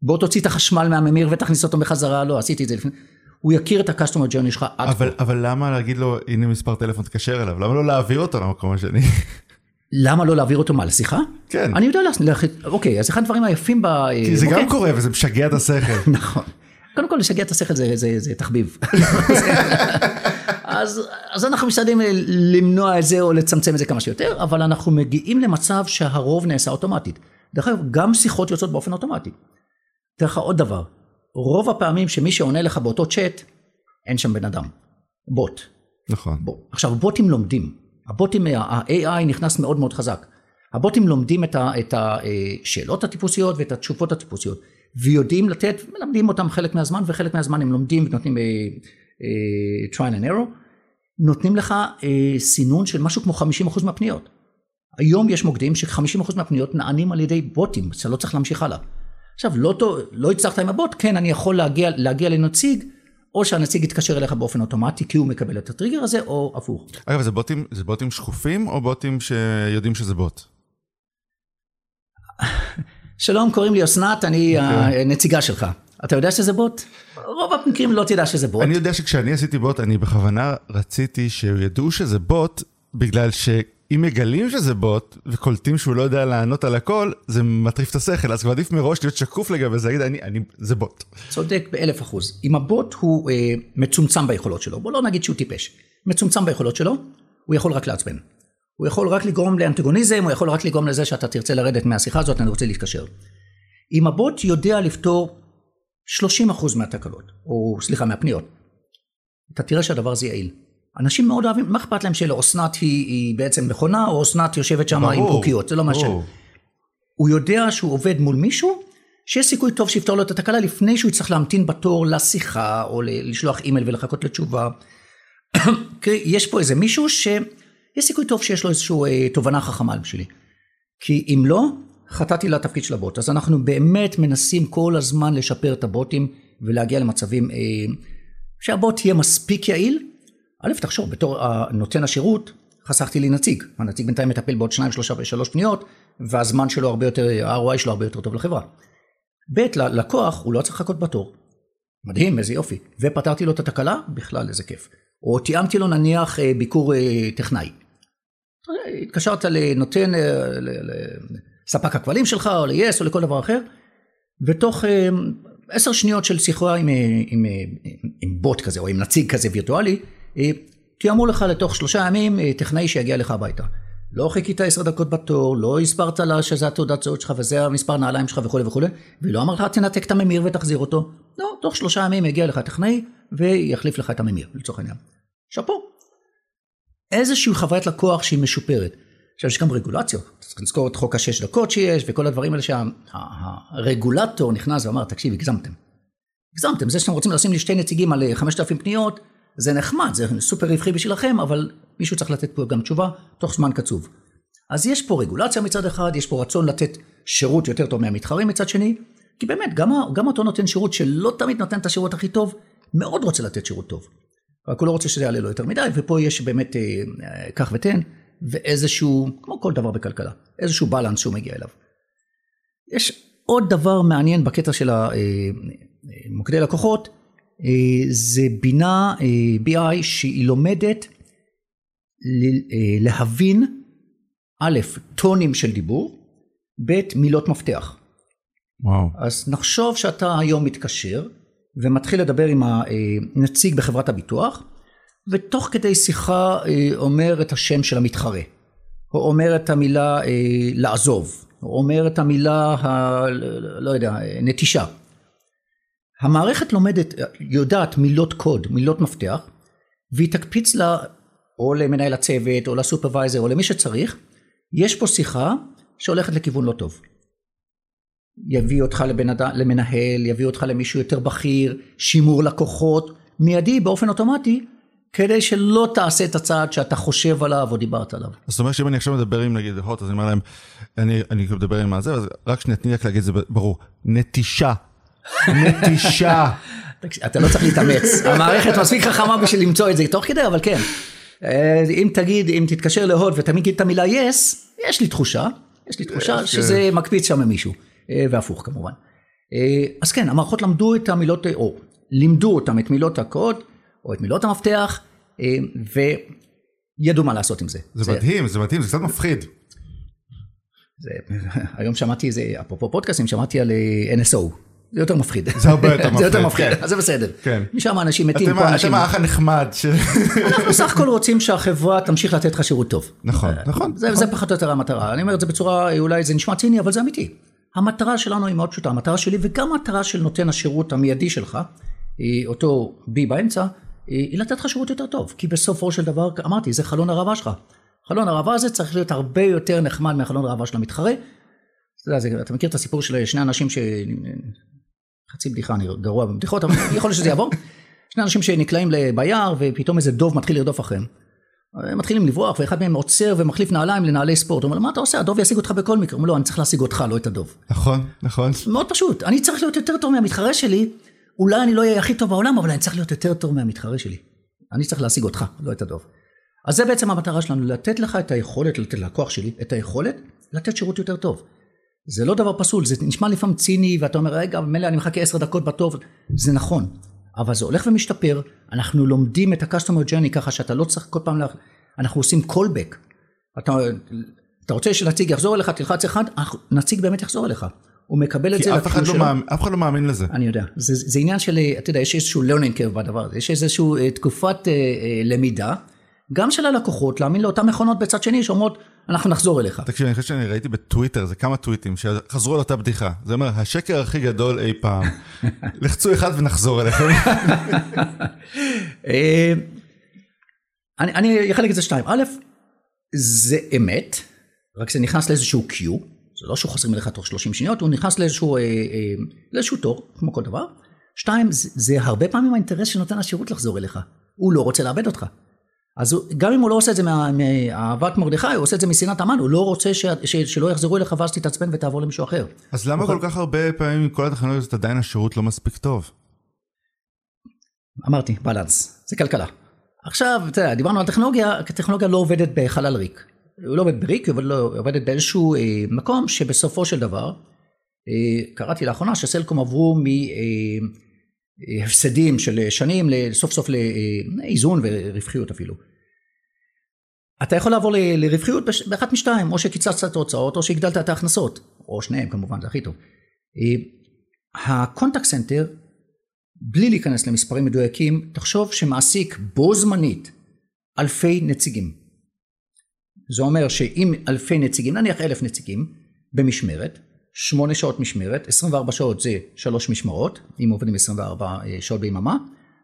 בוא תוציא את החשמל מהממיר ותכניס אותו בחזרה, לא, עשיתי את זה לפני. הוא יכיר את ה-customer journey שלך עד אבל, כה. אבל למה להגיד לו, הנה מספר טלפון, תתקשר אליו? למה לא להעביר אותו למקום השני? למה לא להעביר אותו מה, לשיחה? כן. אני יודע, לה- לה- אוקיי, אז אחד הדברים היפים ב... כי זה אוקיי. גם קורה וזה משגע את השכל. <laughs> נכון. קודם כל, לשגע את השכל זה, זה, זה תחביב. <laughs> אז, אז אנחנו משתדלים למנוע את זה או לצמצם את זה כמה שיותר, אבל אנחנו מגיעים למצב שהרוב נעשה אוטומטית. דרך אגב, גם שיחות יוצאות באופן אוטומטי. דרך אגב, עוד דבר, רוב הפעמים שמי שעונה לך באותו צ'אט, אין שם בן אדם. בוט. נכון. בוא. עכשיו, בוטים לומדים. הבוטים, ה-AI נכנס מאוד מאוד חזק. הבוטים לומדים את השאלות הטיפוסיות ואת התשובות הטיפוסיות, ויודעים לתת, מלמדים אותם חלק מהזמן, וחלק מהזמן הם לומדים ונותנים אה, אה, trial and error, נותנים לך אה, סינון של משהו כמו 50% מהפניות. היום יש מוקדים ש-50% מהפניות נענים על ידי בוטים, שאתה לא צריך להמשיך הלאה. עכשיו, לא, לא הצלחת עם הבוט, כן, אני יכול להגיע, להגיע לנציג, או שהנציג יתקשר אליך באופן אוטומטי, כי הוא מקבל את הטריגר הזה, או הפוך. אגב, זה בוטים, זה בוטים שקופים או בוטים שיודעים שזה בוט? <laughs> שלום, קוראים לי אסנת, אני אוקיי. הנציגה שלך. אתה יודע שזה בוט? רוב המקרים לא תדע שזה בוט. אני יודע שכשאני עשיתי בוט, אני בכוונה רציתי שידעו שזה בוט, בגלל שאם מגלים שזה בוט, וקולטים שהוא לא יודע לענות על הכל, זה מטריף את השכל, אז כבר עדיף מראש להיות שקוף לגבי זה, להגיד, אני, אני, זה בוט. צודק באלף אחוז. אם הבוט הוא אה, מצומצם ביכולות שלו, בוא לא נגיד שהוא טיפש, מצומצם ביכולות שלו, הוא יכול רק לעצבן. הוא יכול רק לגרום לאנטגוניזם, הוא יכול רק לגרום לזה שאתה תרצה לרדת מהשיחה הזאת, אני רוצה להתקשר. אם הבוט יודע לפתור 30% מהתקלות, או סליחה, מהפניות, אתה תראה שהדבר הזה יעיל. אנשים מאוד אוהבים, מה אכפת להם שלאסנת היא, היא בעצם מכונה, או אסנת יושבת שם עם קוקיות, זה לא משנה. ברור. הוא יודע שהוא עובד מול מישהו, שיש סיכוי טוב שיפתור לו את התקלה לפני שהוא יצטרך להמתין בתור לשיחה, או לשלוח אימייל ולחכות לתשובה. <coughs> כי יש פה איזה מישהו שיש סיכוי טוב שיש לו איזושהי אה, תובנה חכמה בשבילי. כי אם לא, חטאתי לתפקיד של הבוט. אז אנחנו באמת מנסים כל הזמן לשפר את הבוטים ולהגיע למצבים אה, שהבוט יהיה מספיק יעיל. א', תחשוב, בתור אה, נותן השירות, חסכתי לי נציג. הנציג בינתיים מטפל בעוד שניים, שלושה ושלוש פניות, והזמן שלו הרבה יותר, ה-ROI שלו הרבה יותר טוב לחברה. ב', ללקוח הוא לא צריך לחכות בתור. מדהים, איזה יופי. ופתרתי לו את התקלה, בכלל איזה כיף. או תיאמתי לו נניח אה, ביקור אה, טכנאי. התקשרת לנותן, לספק הכבלים שלך, או ל-yes, או לכל דבר אחר, ותוך עשר שניות של שיחה עם, עם, אה, עם בוט כזה, או עם נציג כזה וירטואלי, תיאמו לך לתוך שלושה ימים אה, טכנאי שיגיע לך הביתה. לא חיכית עשר דקות בתור, לא הסברת לה שזה התעודת זהות שלך וזה המספר נעליים שלך וכולי וכולי, והיא לא אמרה לך תנתק את הממיר ותחזיר אותו. לא, תוך שלושה ימים יגיע לך טכנאי ויחליף לך את הממיר, לצורך העניין. שאפו. איזושהי חוויית לקוח שהיא משופרת. עכשיו יש גם רגולציות, צריך לזכור את חוק השש דקות שיש וכל הדברים האלה שהרגולטור נכנס ואמר תקשיב הגזמתם. הגזמתם, זה שאתם רוצים לשים לי שתי נציגים על 5,000 פניות זה נחמד, זה סופר רווחי בשבילכם אבל מישהו צריך לתת פה גם תשובה תוך זמן קצוב. אז יש פה רגולציה מצד אחד, יש פה רצון לתת שירות יותר טוב מהמתחרים מצד שני, כי באמת גם, גם אותו נותן שירות שלא תמיד נותן את השירות הכי טוב, מאוד רוצה לתת שירות טוב. רק הוא לא רוצה שזה יעלה לו יותר מדי, ופה יש באמת אה, אה, כך ותן, ואיזשהו, כמו כל דבר בכלכלה, איזשהו בלנס שהוא מגיע אליו. יש עוד דבר מעניין בקטע של מוקדי לקוחות, אה, זה בינה אה, BI שהיא לומדת אה, להבין א', טונים של דיבור, ב', מילות מפתח. וואו. אז נחשוב שאתה היום מתקשר ומתחיל לדבר עם הנציג בחברת הביטוח, ותוך כדי שיחה אומר את השם של המתחרה, או אומר את המילה לעזוב, או אומר את המילה, ה... לא יודע, נטישה. המערכת לומדת, יודעת מילות קוד, מילות מפתח, והיא תקפיץ לה, או למנהל הצוות, או לסופרוויזר, או למי שצריך, יש פה שיחה שהולכת לכיוון לא טוב. יביא אותך לבן למנהל, יביא אותך למישהו יותר בכיר, שימור לקוחות, מיידי באופן אוטומטי, כדי שלא תעשה את הצעד שאתה חושב עליו או דיברת עליו. זאת אומרת שאם אני עכשיו מדבר עם נגיד הוט, אז אני אומר להם, אני, אני מדבר עם הזה, אז רק שנייה, תני רק להגיד את זה ברור, נטישה, נטישה. אתה לא צריך להתאמץ, <laughs> המערכת מספיק חכמה בשביל למצוא את זה תוך כדי, אבל כן. אה, אם תגיד, אם תתקשר להוד ותמיד את המילה yes, יש לי תחושה, יש לי תחושה כן. שזה מקפיץ שם ממישהו, אה, והפוך כמובן. אה, אז כן, המערכות למדו את המילות, או לימדו אותם את מילות הקוד, או את מילות המפתח, וידעו מה לעשות עם זה. זה מדהים, זה מדהים, זה קצת מפחיד. זה, <laughs> היום שמעתי איזה, אפרופו פודקאסים, שמעתי על NSO. זה יותר מפחיד. זה הרבה יותר מפחיד. <laughs> זה יותר מפחיד, אז זה בסדר. כן. משם אנשים מתים, אתם, פה אנשים... אתם האח הנחמד. אנחנו סך הכל רוצים שהחברה תמשיך לתת לך שירות טוב. נכון, נכון. זה, זה פחות או יותר המטרה. אני אומר את זה בצורה, אולי זה נשמע ציני, אבל זה אמיתי. המטרה שלנו היא מאוד פשוטה, המטרה שלי וגם המטרה של נותן השירות המיידי שלך, אותו בי באמצע, היא לתת לך שירות יותר טוב. כי בסופו של דבר, אמרתי, זה חלון הראווה שלך. חלון הראווה הזה צריך להיות הרבה יותר נחמד מהחלון הראווה של המתחרה. אתה, יודע, אתה מכיר את הסיפור של שני אנשים ש... חצי בדיחה, אני גרוע בבדיחות, אבל <laughs> יכול להיות שזה יעבור. שני אנשים שנקלעים ביער ופתאום איזה דוב מתחיל לרדוף אחריהם. הם מתחילים לברוח ואחד מהם עוצר ומחליף נעליים לנעלי ספורט. הוא אומר, מה אתה עושה? הדוב ישיג אותך בכל מקרה. הוא אומר, לא, אני צריך להשיג אותך, לא את הדוב. נכון, נכון. מאוד פשוט. אני צריך להיות יותר טוב מהמתחרה שלי. אולי אני לא אהיה הכי טוב בעולם, אבל אני צריך להיות יותר טוב מהמתחרה שלי. אני צריך להשיג אותך, לא את הדוב. אז זה בעצם המטרה שלנו, לתת לך את היכולת, לתת ללקוח שלי את היכולת לתת שירות יותר טוב. זה לא דבר פסול, זה נשמע לפעמים ציני, ואתה אומר, רגע, מילא אני מחכה עשר דקות בתור, זה נכון, אבל זה הולך ומשתפר, אנחנו לומדים את ה-customer journey ככה שאתה לא צריך כל פעם, לה... אנחנו עושים callback. אתה, אתה רוצה שנציג יחזור אליך, תלחץ אחד, נציג באמת יחזור אליך. הוא מקבל את זה כי אף אחד, לא מאמין, אף אחד לא מאמין לזה. אני יודע, זה, זה עניין של, אתה יודע, יש איזשהו learning curve בדבר הזה, יש איזושהי תקופת אה, אה, למידה, גם של הלקוחות, להאמין לאותן מכונות בצד שני שאומרות, אנחנו נחזור אליך. תקשיב, אני חושב שאני ראיתי בטוויטר, זה כמה טוויטים, שחזרו על אותה בדיחה. זה אומר, השקר הכי גדול אי פעם. <laughs> לחצו אחד ונחזור אליכם. אני, אני אחלק את זה שתיים. א', זה אמת, רק זה נכנס לאיזשהו קיו, זה לא שהוא חוזרים אליך תוך 30 שניות, הוא נכנס לאיזשהו, אה, אה, לאיזשהו תור, כמו כל דבר. שתיים, זה, זה הרבה פעמים האינטרס של נותן השירות לחזור אליך. הוא לא רוצה לאבד אותך. אז הוא, גם אם הוא לא עושה את זה מאהבת מרדכי, הוא עושה את זה משנאת המן, הוא לא רוצה ש, ש, שלא יחזרו אליך ואז תתעצבן ותעבור למישהו אחר. אז למה כל כך הרבה פעמים עם כל הטכנולוגיות עדיין השירות לא מספיק טוב? אמרתי, בלנס, זה כלכלה. עכשיו, אתה יודע, דיברנו על טכנולוגיה, טכנולוגיה לא עובדת בחלל ריק. היא לא עובדת בריק, היא עובדת, לא, עובדת באיזשהו אה, מקום שבסופו של דבר, אה, קראתי לאחרונה שסלקום עברו מהפסדים אה, של שנים לסוף סוף לאיזון ורווחיות אפילו. אתה יכול לעבור לרווחיות באחת משתיים, או שקיצצת את ההוצאות או שהגדלת את ההכנסות, או שניהם כמובן, זה הכי טוב. ה Contact Center, בלי להיכנס למספרים מדויקים, תחשוב שמעסיק בו זמנית אלפי נציגים. זה אומר שאם אלפי נציגים, נניח אלף נציגים, במשמרת, שמונה שעות משמרת, 24 שעות זה שלוש משמרות, אם עובדים 24 אה, שעות ביממה,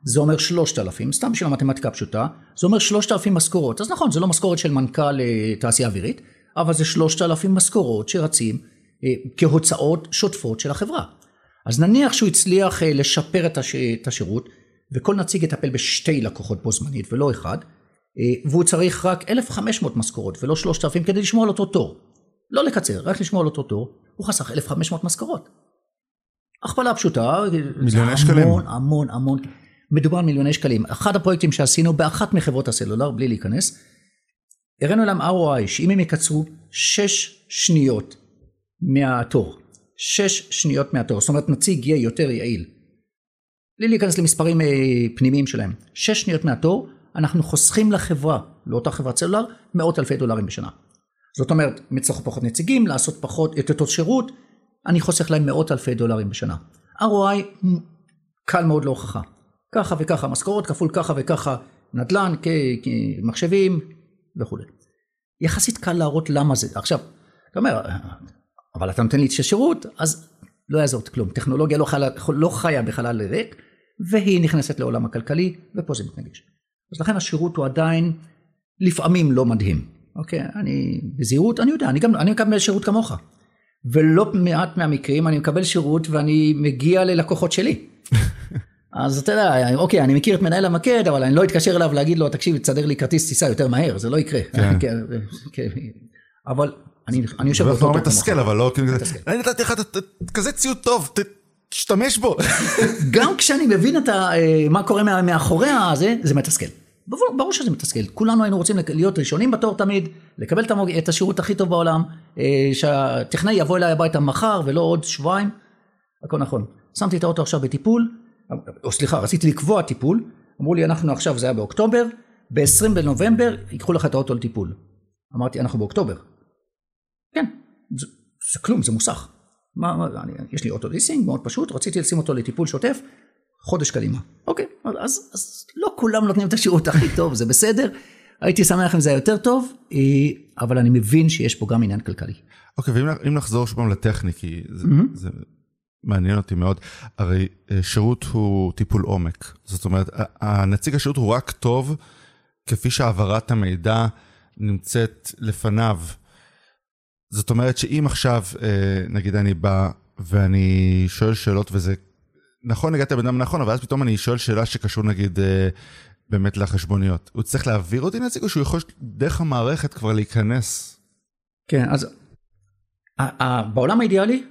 זה אומר 3,000, סתם בשביל המתמטיקה הפשוטה, זה אומר 3,000 משכורות. אז נכון, זה לא משכורת של מנכ"ל אה, תעשייה אווירית, אבל זה 3,000 משכורות שרצים אה, כהוצאות שוטפות של החברה. אז נניח שהוא הצליח לשפר את, הש... את השירות, וכל נציג יטפל בשתי לקוחות בו זמנית ולא אחד, והוא צריך רק 1,500 משכורות ולא 3,000 כדי לשמור על אותו תור. לא לקצר, רק לשמור על אותו תור, הוא חסך 1,500 משכורות. הכפלה פשוטה, מיליוני שקלים. המון המון המון, מדובר על מיליוני שקלים. אחד הפרויקטים שעשינו באחת מחברות הסלולר, בלי להיכנס, הראינו להם ROI, שאם הם יקצרו 6 שניות מהתור, 6 שניות מהתור, זאת אומרת נציג יהיה יותר יעיל. בלי להיכנס למספרים אה, פנימיים שלהם, 6 שניות מהתור, אנחנו חוסכים לחברה, לאותה חברת סלולר, מאות אלפי דולרים בשנה. זאת אומרת, יצטרכו פחות נציגים, לעשות פחות, את אותו שירות, אני חוסך להם מאות אלפי דולרים בשנה. ROI קל מאוד להוכחה. ככה וככה משכורות כפול ככה וככה נדל"ן, כמחשבים וכולי. יחסית קל להראות למה זה. עכשיו, אתה אומר, אבל אתה נותן לי שירות, אז לא יעזור כלום. טכנולוגיה לא, חלה, לא חיה בחלל ריק, והיא נכנסת לעולם הכלכלי, ופה זה מתנגש. אז לכן השירות הוא עדיין לפעמים לא מדהים. אוקיי, אני בזהירות, אני יודע, אני גם, אני מקבל שירות כמוך. ולא מעט מהמקרים אני מקבל שירות ואני מגיע ללקוחות שלי. <laughs> אז אתה יודע, אוקיי, אני מכיר את מנהל המקד, אבל אני לא אתקשר אליו להגיד לו, תקשיב, תסדר לי כרטיס טיסה יותר מהר, זה לא יקרה. כן. <laughs> כן, כן. אבל אני, יושב זה באותו נורא תור כמוך. מתסכל, אבל לא כאילו. אני נתתי לך כזה ציוד טוב, תשתמש בו. גם כשאני מבין אה, מה קורה מאחורי הזה, זה מתסכל. ברור, שזה מתסכל. כולנו היינו רוצים להיות ראשונים בתור תמיד, לקבל את השירות הכי טוב בעולם, אה, שהטכנאי יבוא אליי הביתה מחר ולא עוד שבועיים. הכל נכון. שמתי את האוטו עכשיו בטיפול, או סליחה, רציתי לקבוע טיפול, אמרו לי אנחנו עכשיו, זה היה באוקטובר, ב-20 בנובמבר ייקחו לך את האוטו לטיפול. אמרתי, אנחנו באוקטובר. כן, זה, זה כלום, זה מוסך. מה, מה, אני, יש לי אוטו ליסינג מאוד פשוט, רציתי לשים אותו לטיפול שוטף, חודש קדימה. אוקיי, אז, אז לא כולם נותנים את השירות הכי טוב, זה בסדר. הייתי שמח אם זה היה יותר טוב, אה, אבל אני מבין שיש פה גם עניין כלכלי. אוקיי, ואם אם נחזור שוב פעם לטכני, כי זה, זה מעניין אותי מאוד, הרי אה, שירות הוא טיפול עומק. זאת אומרת, הנציג השירות הוא רק טוב כפי שהעברת המידע נמצאת לפניו. זאת אומרת שאם עכשיו, אה, נגיד אני בא ואני שואל שאלות וזה, נכון, הגעתי לבן אדם נכון, אבל אז פתאום אני שואל שאלה שקשור נגיד אה, באמת לחשבוניות. הוא צריך להעביר אותי נציג או שהוא יכול דרך המערכת כבר להיכנס? כן, אז בעולם האידיאלי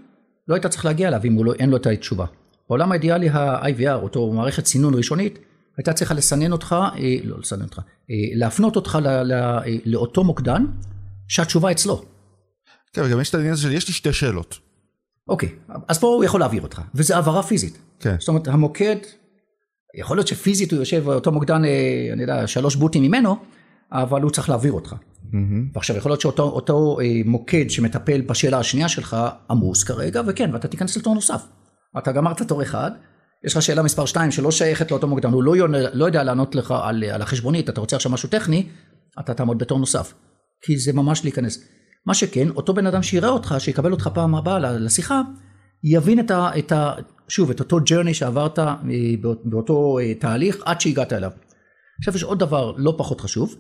לא היית צריך להגיע אליו אם לא, אין לו את התשובה. בעולם האידיאלי ה-IVR, אותו מערכת סינון ראשונית, הייתה צריכה לסנן אותך, אה, לא לסנן אותך, אה, להפנות אותך ל, ל, אה, לאותו מוקדן שהתשובה אצלו. כן, וגם יש את העניין הזה של יש לי שתי שאלות. אוקיי, אז פה הוא יכול להעביר אותך, וזה העברה פיזית. כן. זאת אומרת, המוקד, יכול להיות שפיזית הוא יושב, אותו מוקדן, אה, אני יודע, שלוש בוטים ממנו, אבל הוא צריך להעביר אותך. ועכשיו יכול להיות שאותו אותו, אה, מוקד שמטפל בשאלה השנייה שלך עמוס כרגע, וכן, ואתה תיכנס לתור נוסף. אתה גמרת תור אחד, יש לך שאלה מספר 2 שלא שייכת לאותו מוקדן, הוא לא, יונה- לא יודע לענות לך על, על החשבונית, אתה רוצה עכשיו משהו טכני, אתה תעמוד בתור נוסף. כי זה ממש להיכנס. מה שכן, אותו בן אדם שיראה אותך, שיקבל אותך פעם הבאה לשיחה, יבין את ה... את ה שוב, את אותו journey שעברת אה, באות- באותו אה, תהליך עד שהגעת אליו. עכשיו יש עוד דבר לא פחות חשוב,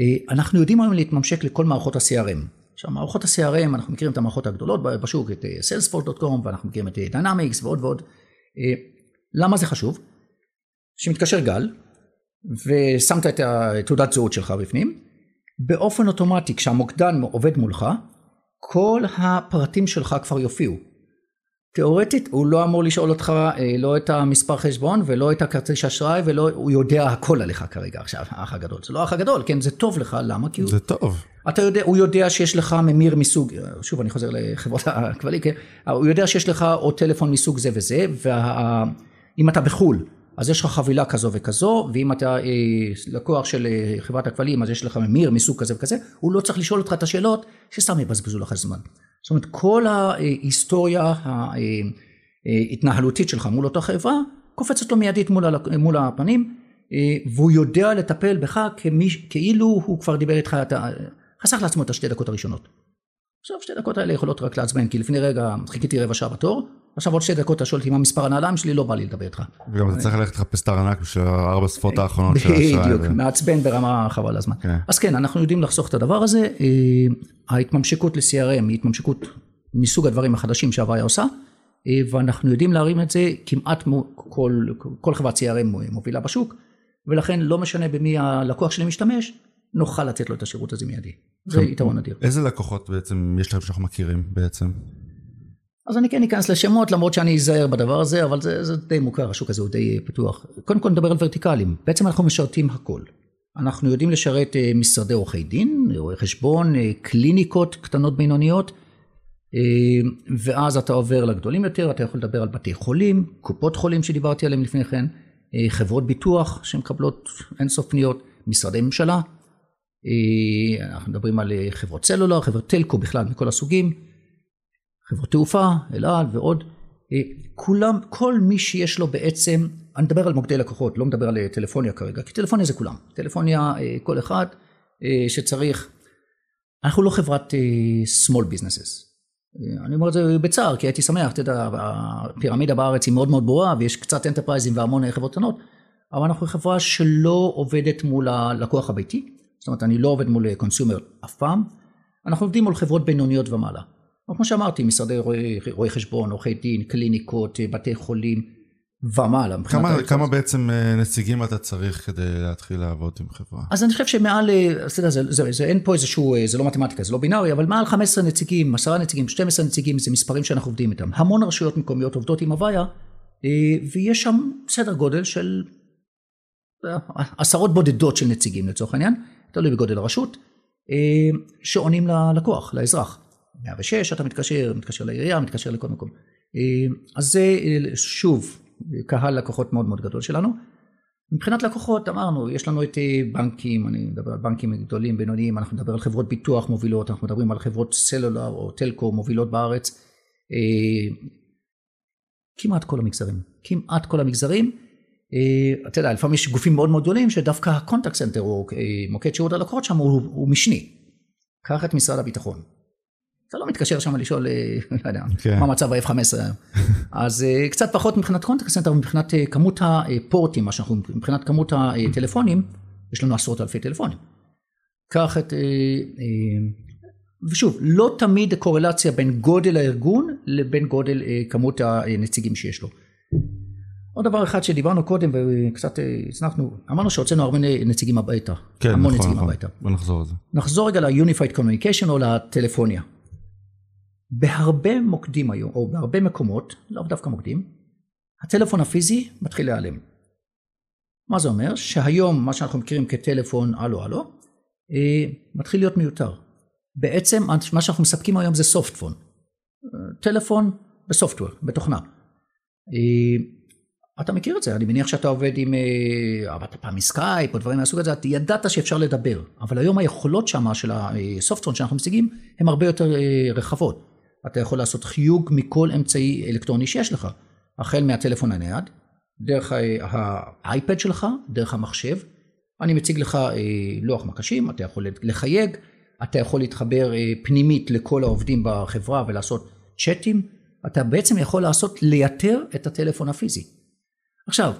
אה, אנחנו יודעים היום להתממשק לכל מערכות ה-CRM. עכשיו מערכות ה-CRM, אנחנו מכירים את המערכות הגדולות בשוק, את salesforce.com ואנחנו מכירים את Dynamics ועוד ועוד. למה זה חשוב? שמתקשר גל, ושמת את תעודת זהות שלך בפנים, באופן אוטומטי כשהמוקדן עובד מולך, כל הפרטים שלך כבר יופיעו. תיאורטית הוא לא אמור לשאול אותך אה, לא את המספר חשבון ולא את הכרטיס אשראי ולא, הוא יודע הכל עליך כרגע עכשיו, האח הגדול. זה לא האח הגדול, כן, זה טוב לך, למה? כי הוא, זה טוב. אתה יודע, הוא יודע שיש לך ממיר מסוג, שוב אני חוזר לחברות הכבלים, כן? הוא יודע שיש לך או טלפון מסוג זה וזה, ואם אתה בחו"ל, אז יש לך חבילה כזו וכזו, ואם אתה אה, לקוח של אה, חברת הכבלים, אז יש לך ממיר מסוג כזה וכזה, הוא לא צריך לשאול אותך את השאלות שסתם יבזבזו לך זמן. זאת אומרת, כל ההיסטוריה ההתנהלותית שלך מול אותה חברה, קופצת לו מיידית מול, מול הפנים, אה, והוא יודע לטפל בך כמי, כאילו הוא כבר דיבר איתך, אתה חסך לעצמו את השתי דקות הראשונות. עכשיו שתי דקות האלה יכולות רק לעצבן, כי לפני רגע חיכיתי רבע שעה בתור, עכשיו עוד שתי דקות אתה שואל אותי מה מספר הנעליים שלי, לא בא לי לדבר איתך. וגם אתה צריך ללכת לחפש את הארנק בשביל ארבע שפות האחרונות של האשראי. בדיוק, מעצבן ברמה חבל הזמן. כן. אז כן, אנחנו יודעים לחסוך את הדבר הזה. אה, ההתממשקות ל-CRM היא התממשקות מסוג הדברים החדשים שהוויה עושה, אה, ואנחנו יודעים להרים את זה כמעט כל, כל חברת CRM מובילה בשוק, ולכן לא משנה במי הלקוח שלי משתמש, נוכל לתת לו את השירות הזה מיידי. זה יתרון אדיר. איזה לקוחות בעצם יש לכם שאנחנו מכירים בעצם? אז אני כן אכנס לשמות, למרות שאני אזהר בדבר הזה, אבל זה, זה די מוכר, השוק הזה הוא די פתוח. קודם כל נדבר על ורטיקלים. בעצם אנחנו משרתים הכל. אנחנו יודעים לשרת אה, משרדי עורכי דין, רואי חשבון, אה, קליניקות קטנות בינוניות, אה, ואז אתה עובר לגדולים יותר, אתה יכול לדבר על בתי חולים, קופות חולים שדיברתי עליהם לפני כן, אה, חברות ביטוח שמקבלות אינסוף פניות, משרדי ממשלה, אה, אנחנו מדברים על אה, חברות סלולר, חברות טלקו בכלל מכל הסוגים, חברות תעופה, אל על ועוד, אה, כולם, כל מי שיש לו בעצם, אני מדבר על מוקדי לקוחות, לא מדבר על אה, טלפוניה כרגע, כי טלפוניה זה כולם, טלפוניה אה, כל אחד שצריך, אנחנו לא חברת small businesses, אני אומר את זה בצער, כי הייתי שמח, אתה יודע, הפירמידה בארץ היא מאוד מאוד ברורה, ויש קצת אנטרפרייזים והמון חברות קטנות, אבל אנחנו חברה שלא עובדת מול הלקוח הביתי, זאת אומרת, אני לא עובד מול consumer אף פעם, אנחנו עובדים מול חברות בינוניות ומעלה. כמו שאמרתי, משרדי רואי, רואי חשבון, עורכי דין, קליניקות, בתי חולים ומעלה. כמה, כמה בעצם אה, נציגים אתה צריך כדי להתחיל לעבוד עם חברה? אז אני חושב שמעל, אה, אתה יודע, זה, זה, זה, אין פה איזשהו, אה, זה לא מתמטיקה, זה לא בינארי, אבל מעל 15 נציגים, 10 נציגים, 12 נציגים, זה מספרים שאנחנו עובדים איתם. המון רשויות מקומיות עובדות עם הוויה, אה, ויש שם סדר גודל של אה, עשרות בודדות של נציגים לצורך העניין, תלוי בגודל הרשות, אה, שעונים ללקוח, לאזרח. 106 אתה מתקשר, מתקשר לעירייה, מתקשר לכל מקום. אה, אז זה אה, שוב קהל לקוחות מאוד מאוד גדול שלנו. מבחינת לקוחות אמרנו יש לנו את אה, בנקים אני מדבר על בנקים גדולים בינוניים אנחנו נדבר על חברות ביטוח מובילות אנחנו מדברים על חברות סלולר או telco מובילות בארץ כמעט כל המגזרים כמעט כל המגזרים אתה יודע לפעמים יש גופים מאוד מאוד גדולים שדווקא ה Contact Center או מוקד שירות הלקוחות שם הוא, הוא משני קח את משרד הביטחון אתה לא מתקשר שם לשאול, אה, <laughs> לא יודע, כן. מה המצב ב-F-15 היום. אז אה, קצת פחות מבחינת contact center, מבחינת אה, כמות הפורטים, מה שאנחנו, מבחינת כמות הטלפונים, יש לנו עשרות אלפי טלפונים. קח את, ושוב, לא תמיד קורלציה בין גודל הארגון לבין גודל כמות הנציגים שיש לו. עוד דבר אחד שדיברנו קודם וקצת הזנחנו, אמרנו שהוצאנו הרבה נציגים הביתה. כן, המון נכון, נציגים נכון. הביתה. בוא נחזור על זה. נחזור רגע ל-Unified Communication או לטלפוניה. בהרבה מוקדים היום, או בהרבה מקומות, לאו דווקא מוקדים, הטלפון הפיזי מתחיל להיעלם. מה זה אומר? שהיום מה שאנחנו מכירים כטלפון הלו הלו, אה, מתחיל להיות מיותר. בעצם מה שאנחנו מספקים היום זה סופטפון. טלפון בסופטוור, בתוכנה. אה, אתה מכיר את זה, אני מניח שאתה עובד עם, אה, עבדת פעם מסקייפ או דברים מהסוג הזה, אתה ידעת שאפשר לדבר, אבל היום היכולות שם של הסופטפון שאנחנו משיגים הן הרבה יותר רחבות. אתה יכול לעשות חיוג מכל אמצעי אלקטרוני שיש לך, החל מהטלפון הנייד, דרך האייפד שלך, דרך המחשב, אני מציג לך אה, לוח מקשים, אתה יכול לחייג, אתה יכול להתחבר אה, פנימית לכל העובדים בחברה ולעשות צ'אטים, אתה בעצם יכול לעשות, לייתר את הטלפון הפיזי. עכשיו,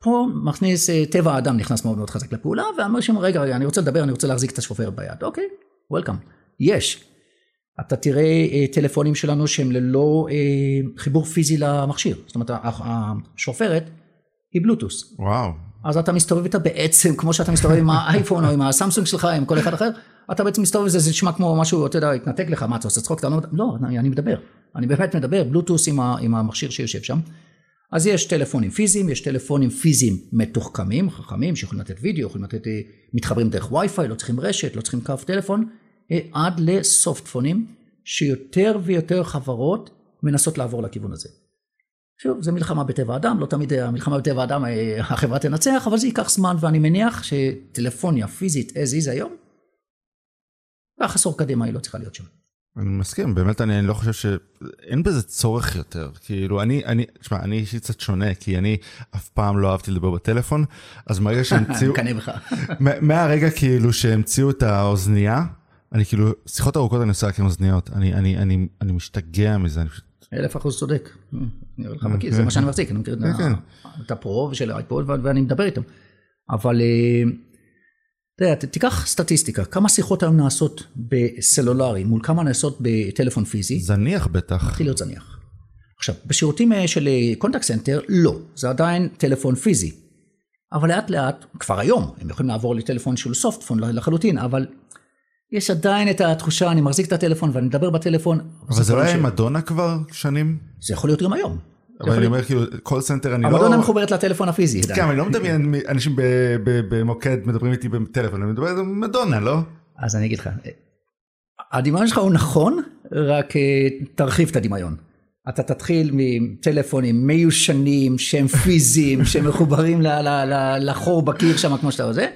פה מכניס, אה, טבע האדם נכנס מאוד מאוד חזק לפעולה, ואמר שם, רגע, רגע, אני רוצה לדבר, אני רוצה להחזיק את השופרת ביד. אוקיי, וולקאם. יש. אתה תראה אה, טלפונים שלנו שהם ללא אה, חיבור פיזי למכשיר. זאת אומרת, השופרת היא בלוטוס. וואו. אז אתה מסתובב איתה בעצם, כמו שאתה מסתובב עם האייפון או עם הסמסונג שלך, עם כל אחד אחר, אתה בעצם מסתובב עם זה, זה נשמע כמו משהו, אתה יודע, התנתק לך, מה אתה עושה צחוק? לא, לא, אני, מדבר. אני באמת מדבר, בלוטוס עם, ה, עם המכשיר שיושב שם. אז יש טלפונים פיזיים, יש טלפונים פיזיים מתוחכמים, חכמים, שיכולים לתת וידאו, יכולים לתת, אה, מתחברים דרך וי-פיי, לא צריכים רשת, לא צריכים קו טלפון, עד לסופטפונים, שיותר ויותר חברות מנסות לעבור לכיוון הזה. שוב, זה מלחמה בטבע האדם, לא תמיד המלחמה בטבע האדם אה, החברה תנצח, אבל זה ייקח זמן, ואני מניח שטלפוניה פיזית as is היום, ואח עשור קדימה היא לא צריכה להיות שם. אני מסכים, באמת אני, אני לא חושב שאין בזה צורך יותר. כאילו, אני, אני, תשמע, אני אישית קצת שונה, כי אני אף פעם לא אהבתי לדבר בטלפון, אז מהרגע שהמציאו, <laughs> מקנא בך. מה- מהרגע כאילו שהמציאו את האוזנייה, אני כאילו, שיחות ארוכות אני עושה רק עם אוזניות, אני, אני, אני, אני משתגע מזה, אני פשוט... אלף אחוז צודק. לך, כן, מכיר, זה מה שאני מחזיק, אני מכיר את כן, כן. את הפרו ושל האייפוד ואני מדבר איתם. אבל אה, אתה יודע, תיקח סטטיסטיקה, כמה שיחות היום נעשות בסלולרי מול כמה נעשות בטלפון פיזי, זניח בטח. מתחיל להיות זניח. עכשיו, בשירותים אה, של contact center, לא, זה עדיין טלפון פיזי. אבל לאט לאט, כבר היום, הם יכולים לעבור לטלפון של softphone לחלוטין, אבל יש עדיין את התחושה, אני מחזיק את הטלפון ואני מדבר בטלפון. אבל זה לא היה עם מדונה כבר שנים? זה יכול להיות גם היום. אבל אני אומר כאילו, call center אני לא... המדונה מחוברת לטלפון הפיזי. כן, אבל אני לא מדמיין אנשים במוקד מדברים איתי בטלפון, אני מדבר על מדונה, לא? אז אני אגיד לך, הדמיון שלך הוא נכון, רק אה, תרחיב את הדמיון. אתה תתחיל מטלפונים מיושנים, שהם פיזיים, שהם מחוברים ל- ל- ל- לחור בקיר שם כמו שאתה רוצה,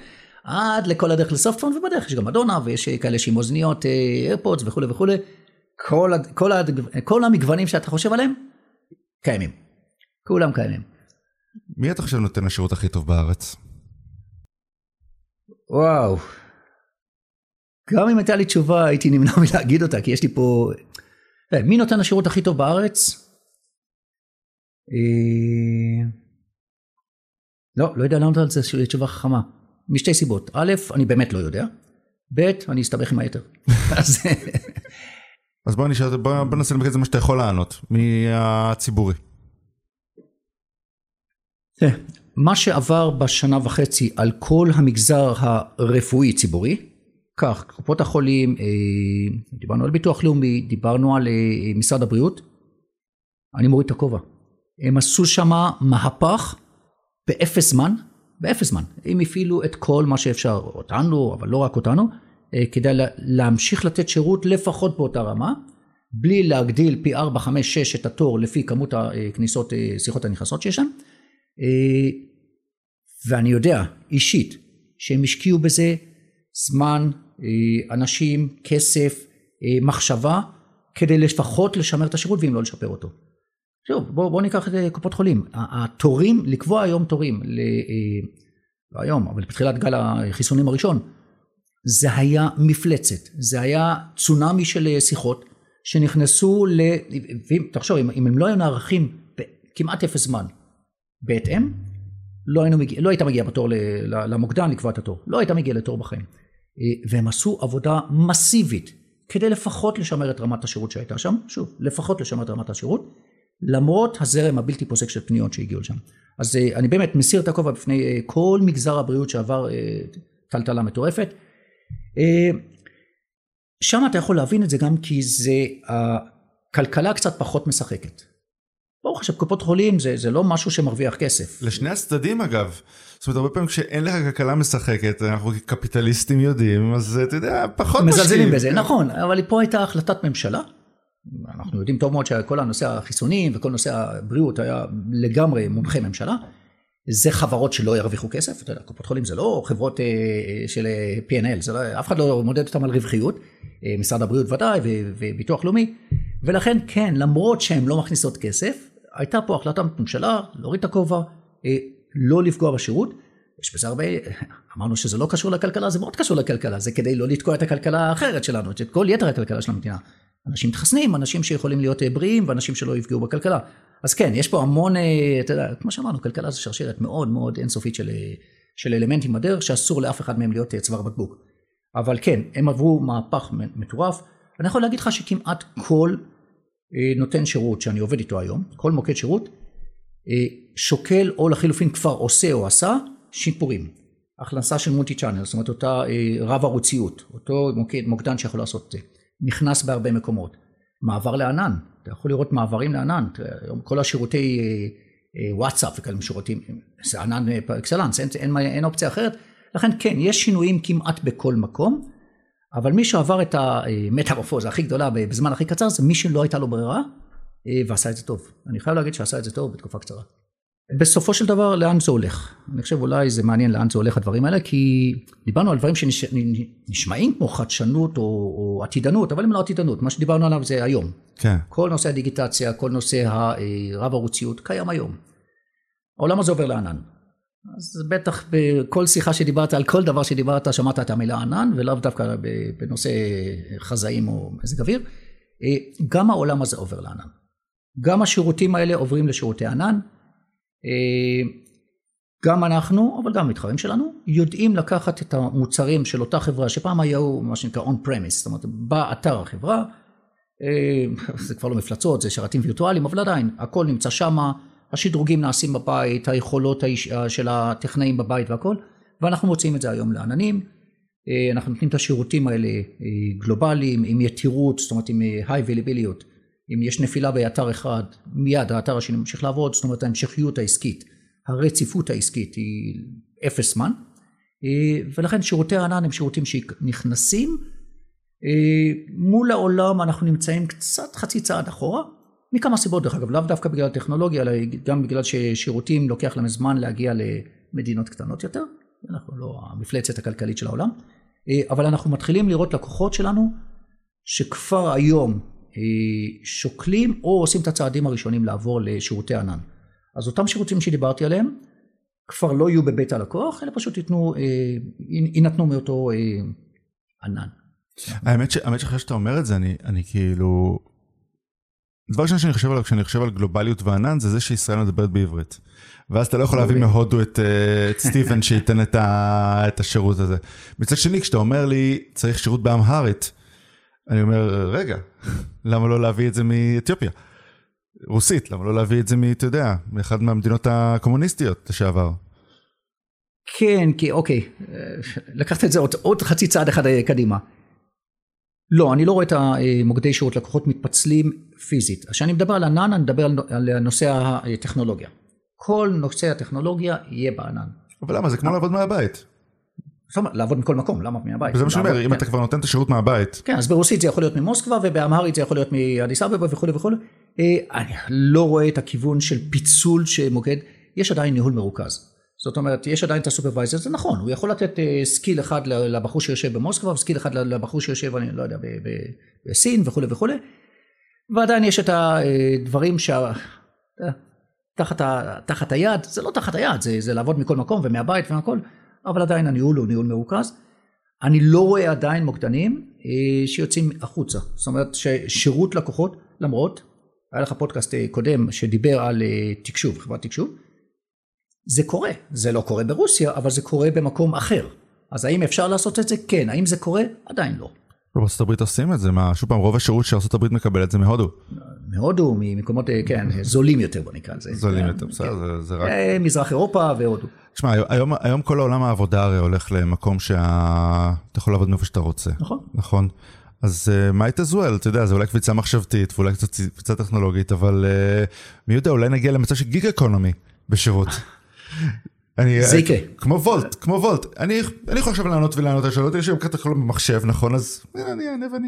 עד לכל הדרך ל softphone, ובדרך יש גם מדונה, ויש כאלה שעם אוזניות, AirPods וכולי וכולי. כל, כל, כל המגוונים שאתה חושב עליהם, קיימים. כולם קיימים. מי אתה חושב נותן השירות הכי טוב בארץ? וואו. גם אם הייתה לי תשובה הייתי נמנע <laughs> מלהגיד אותה כי יש לי פה... אה, מי נותן השירות הכי טוב בארץ? אה, לא, לא יודע לענות על זה תשובה חכמה. משתי סיבות. א', אני באמת לא יודע. ב', אני אסתבך עם היתר. <laughs> אז אז בוא נשאל, בוא בוא ננסה למקד את זה מה שאתה יכול לענות, מהציבורי. תראה, מה שעבר בשנה וחצי על כל המגזר הרפואי-ציבורי, כך, קופות החולים, אה, דיברנו על ביטוח לאומי, דיברנו על אה, משרד הבריאות, אני מוריד את הכובע. הם עשו שם מהפך באפס זמן, באפס זמן. הם הפעילו את כל מה שאפשר, אותנו, אבל לא רק אותנו, אה, כדי לה- להמשיך לתת שירות לפחות באותה רמה, בלי להגדיל פי 4, 5, 6 את התור לפי כמות הכניסות, אה, שיחות הנכנסות שיש שם. אה, ואני יודע אישית שהם השקיעו בזה זמן, אנשים, כסף, מחשבה, כדי לפחות לשמר את השירות ואם לא לשפר אותו. שוב, בואו בוא ניקח את קופות חולים. התורים, לקבוע היום תורים, ל, אה, לא היום, אבל בתחילת גל החיסונים הראשון, זה היה מפלצת, זה היה צונאמי של אה, שיחות שנכנסו ל... תחשוב, אם, אם הם לא היו נערכים בכמעט אפס זמן בהתאם, לא, היינו מגיע, לא היית מגיע בתור ל- למוקדן לקבוע את התור, לא היית מגיע לתור בחיים. אה, והם עשו עבודה מסיבית כדי לפחות לשמר את רמת השירות שהייתה שם, שוב, לפחות לשמר את רמת השירות, למרות הזרם הבלתי פוסק של פניות שהגיעו לשם. אז אה, אני באמת מסיר את הכובע בפני אה, כל מגזר הבריאות שעבר אה, טלטלה מטורפת. שם אתה יכול להבין את זה גם כי זה, הכלכלה קצת פחות משחקת. ברוך השם, קופות חולים זה, זה לא משהו שמרוויח כסף. לשני הצדדים אגב. זאת אומרת, הרבה פעמים כשאין לך כלכלה משחקת, אנחנו כקפיטליסטים יודעים, אז אתה יודע, פחות מזלזלים משקיעים. בזה, נכון, אבל פה הייתה החלטת ממשלה. אנחנו יודעים טוב מאוד שכל הנושא החיסונים וכל נושא הבריאות היה לגמרי מונחה ממשלה. זה חברות שלא ירוויחו כסף, אתה יודע, קופות חולים זה לא חברות אה, אה, של אה, P&L, לא, אף אחד לא מודד אותם על רווחיות, אה, משרד הבריאות ודאי וביטוח לאומי, ולכן כן, למרות שהן לא מכניסות כסף, הייתה פה החלטת ממשלה להוריד את הכובע, אה, לא לפגוע בשירות. יש בזה הרבה, אמרנו שזה לא קשור לכלכלה, זה מאוד קשור לכלכלה, זה כדי לא לתקוע את הכלכלה האחרת שלנו, את כל יתר הכלכלה של המדינה. אנשים מתחסנים, אנשים שיכולים להיות אה, בריאים ואנשים שלא יפגעו בכלכלה. אז כן, יש פה המון, אה, אתה יודע, כמו שאמרנו, כלכלה זה שרשרת מאוד מאוד אינסופית של, אה, של אלמנטים בדרך, שאסור לאף אחד מהם להיות צוואר בקבוק. אבל כן, הם עברו מהפך מטורף. אני יכול להגיד לך שכמעט כל נותן שירות שאני עובד איתו היום, כל מוקד שירות, שוקל או לחילופין כבר עושה או עשה שיפורים. הכנסה של מולטי צ'אנל, זאת אומרת אותה רב ערוציות, אותו מוקד, מוקדן שיכול לעשות את זה, נכנס בהרבה מקומות. מעבר לענן, אתה יכול לראות מעברים לענן, היום כל השירותי אה, אה, וואטסאפ וכאלה שירותים, זה ענן אה, פר אקסלנס, אין, אין, אין אופציה אחרת, לכן כן, יש שינויים כמעט בכל מקום, אבל מי שעבר את המטמורפוזה הכי גדולה בזמן הכי קצר זה מי שלא הייתה לו ברירה ועשה את זה טוב. אני חייב להגיד שעשה את זה טוב בתקופה קצרה. בסופו של דבר לאן זה הולך? אני חושב אולי זה מעניין לאן זה הולך הדברים האלה כי דיברנו על דברים שנשמעים כמו חדשנות או, או עתידנות אבל הם לא עתידנות מה שדיברנו עליו זה היום. כן. כל נושא הדיגיטציה כל נושא הרב ערוציות קיים היום. העולם הזה עובר לענן. אז בטח בכל שיחה שדיברת, על כל דבר שדיברת, שמעת את המילה ענן, ולאו דווקא בנושא חזאים או מזג אוויר. אה, גם העולם הזה עובר לענן. גם השירותים האלה עוברים לשירותי ענן. אה, גם אנחנו, אבל גם המתחרים שלנו, יודעים לקחת את המוצרים של אותה חברה שפעם היו מה שנקרא on premise, זאת אומרת באתר החברה, אה, זה כבר לא מפלצות, זה שרתים וירטואליים, אבל עדיין, הכל נמצא שמה, השדרוגים נעשים בבית, היכולות של הטכנאים בבית והכל, ואנחנו מוציאים את זה היום לעננים. אה, אנחנו נותנים את השירותים האלה אה, גלובליים, עם יתירות, זאת אומרת עם high availability, אם יש נפילה באתר אחד, מיד האתר השני ממשיך לעבוד, זאת אומרת ההמשכיות העסקית, הרציפות העסקית היא אפס זמן, ולכן שירותי הענן הם שירותים שנכנסים. אה, מול העולם אנחנו נמצאים קצת חצי צעד אחורה, מכמה סיבות דרך אגב, לאו דווקא בגלל הטכנולוגיה, אלא גם בגלל ששירותים לוקח להם זמן להגיע למדינות קטנות יותר, אנחנו לא המפלצת הכלכלית של העולם, אה, אבל אנחנו מתחילים לראות לקוחות שלנו שכבר היום אה, שוקלים או עושים את הצעדים הראשונים לעבור לשירותי ענן. אז אותם שירותים שדיברתי עליהם כבר לא יהיו בבית הלקוח, אלא פשוט יתנו, יינתנו מאותו ענן. האמת שאחרי שאתה אומר את זה, אני, אני כאילו... דבר ראשון שאני חושב עליו כשאני חושב על גלובליות וענן, זה זה שישראל מדברת בעברית. ואז אתה לא יכול להביא מהודו את, אה, את סטיבן שייתן את, ה, את השירות הזה. מצד שני, כשאתה אומר לי, צריך שירות באמהרית, אני אומר, רגע, למה לא להביא את זה מאתיופיה? רוסית, למה לא להביא את זה, אתה יודע, מאחד מהמדינות הקומוניסטיות לשעבר? כן, כי אוקיי, אה, לקחת את זה עוד, עוד חצי צעד אחד קדימה. לא, אני לא רואה את המוקדי שירות לקוחות מתפצלים פיזית. כשאני מדבר על ענן, אני מדבר על נושא הטכנולוגיה. כל נושא הטכנולוגיה יהיה בענן. אבל למה? זה כמו לעבוד מהבית. לעבוד מכל מקום, למה מהבית? זה מה שאני אומר, אם אתה כבר נותן את השירות מהבית. כן, אז ברוסית זה יכול להיות ממוסקבה, ובאמהרית זה יכול להיות מאדיס אבבה וכולי וכולי. אה, אני לא רואה את הכיוון של פיצול שמוקד, יש עדיין ניהול מרוכז. זאת אומרת, יש עדיין את ה supervisor, זה נכון, הוא יכול לתת skill אחד לבחור שיושב במוסקבה, ו skill אחד לבחור שיושב, אני לא יודע, בסין וכולי וכולי, ועדיין יש את הדברים שה... אה, תחת, ה, תחת היד, זה לא תחת היד, זה, זה לעבוד מכל מקום ומהבית והכל, אבל עדיין הניהול הוא ניהול מרוכז. אני לא רואה עדיין מוקדנים אה, שיוצאים החוצה, זאת אומרת ששירות לקוחות, למרות, היה לך פודקאסט קודם שדיבר על תקשוב, חברת תקשוב, זה קורה, זה לא קורה ברוסיה, אבל זה קורה במקום אחר. אז האם אפשר לעשות את זה? כן. האם זה קורה? עדיין לא. בארצות הברית עושים את זה, מה, שוב פעם, רוב השירות שארצות הברית מקבלת זה מהודו. מהודו, ממקומות, אה, כן, <laughs> זולים יותר בוא נקרא לזה. זולים יותר, בסדר, כן. זה רק... אה, מזרח אירופה והודו. תשמע, היום, היום כל העולם העבודה הרי הולך למקום שאתה יכול לעבוד מאיפה שאתה רוצה. נכון. נכון. אז uh, might as well, אתה יודע, זה אולי קפיצה מחשבתית ואולי קצת קפיצה טכנולוגית, אבל אה, מי יודע, אולי נגיע למצב של gig economy בשירות. <laughs> אני, זה יקרה. כמו וולט, כמו וולט. אני, אני יכול עכשיו לענות ולענות על שאלות, יש לי גם ככה במחשב, נכון? אז אני אענה ואני...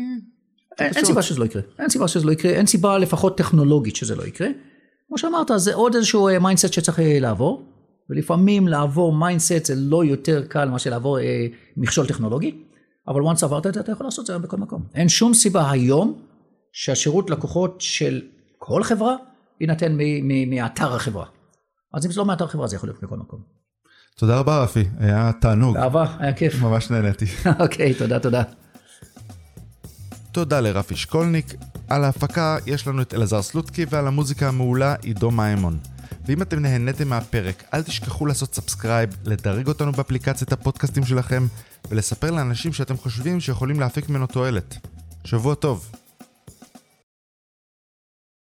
אין, סיבה שזה לא יקרה. אין סיבה שזה לא יקרה. אין סיבה לפחות טכנולוגית שזה לא יקרה. כמו שאמרת, זה עוד איזשהו mindset אה, שצריך אה, לעבור. ולפעמים לעבור mindset זה לא יותר קל מאשר לעבור אה, מכשול טכנולוגי. אבל once עברת את זה, אתה יכול לעשות את זה היום בכל מקום. אין שום סיבה היום שהשירות לקוחות של כל חברה יינתן מאתר החברה. אז אם זה לא מאתר חברה זה יכול להיות מכל מקום. תודה רבה רפי, היה תענוג. אהבה, היה כיף. ממש נהניתי. <laughs> אוקיי, תודה, תודה. תודה לרפי שקולניק. על ההפקה יש לנו את אלעזר סלוטקי ועל המוזיקה המעולה עידו מימון. ואם אתם נהניתם מהפרק, אל תשכחו לעשות subscribe, לדרג אותנו באפליקציית הפודקאסטים שלכם, ולספר לאנשים שאתם חושבים שיכולים להפיק ממנו תועלת. שבוע טוב.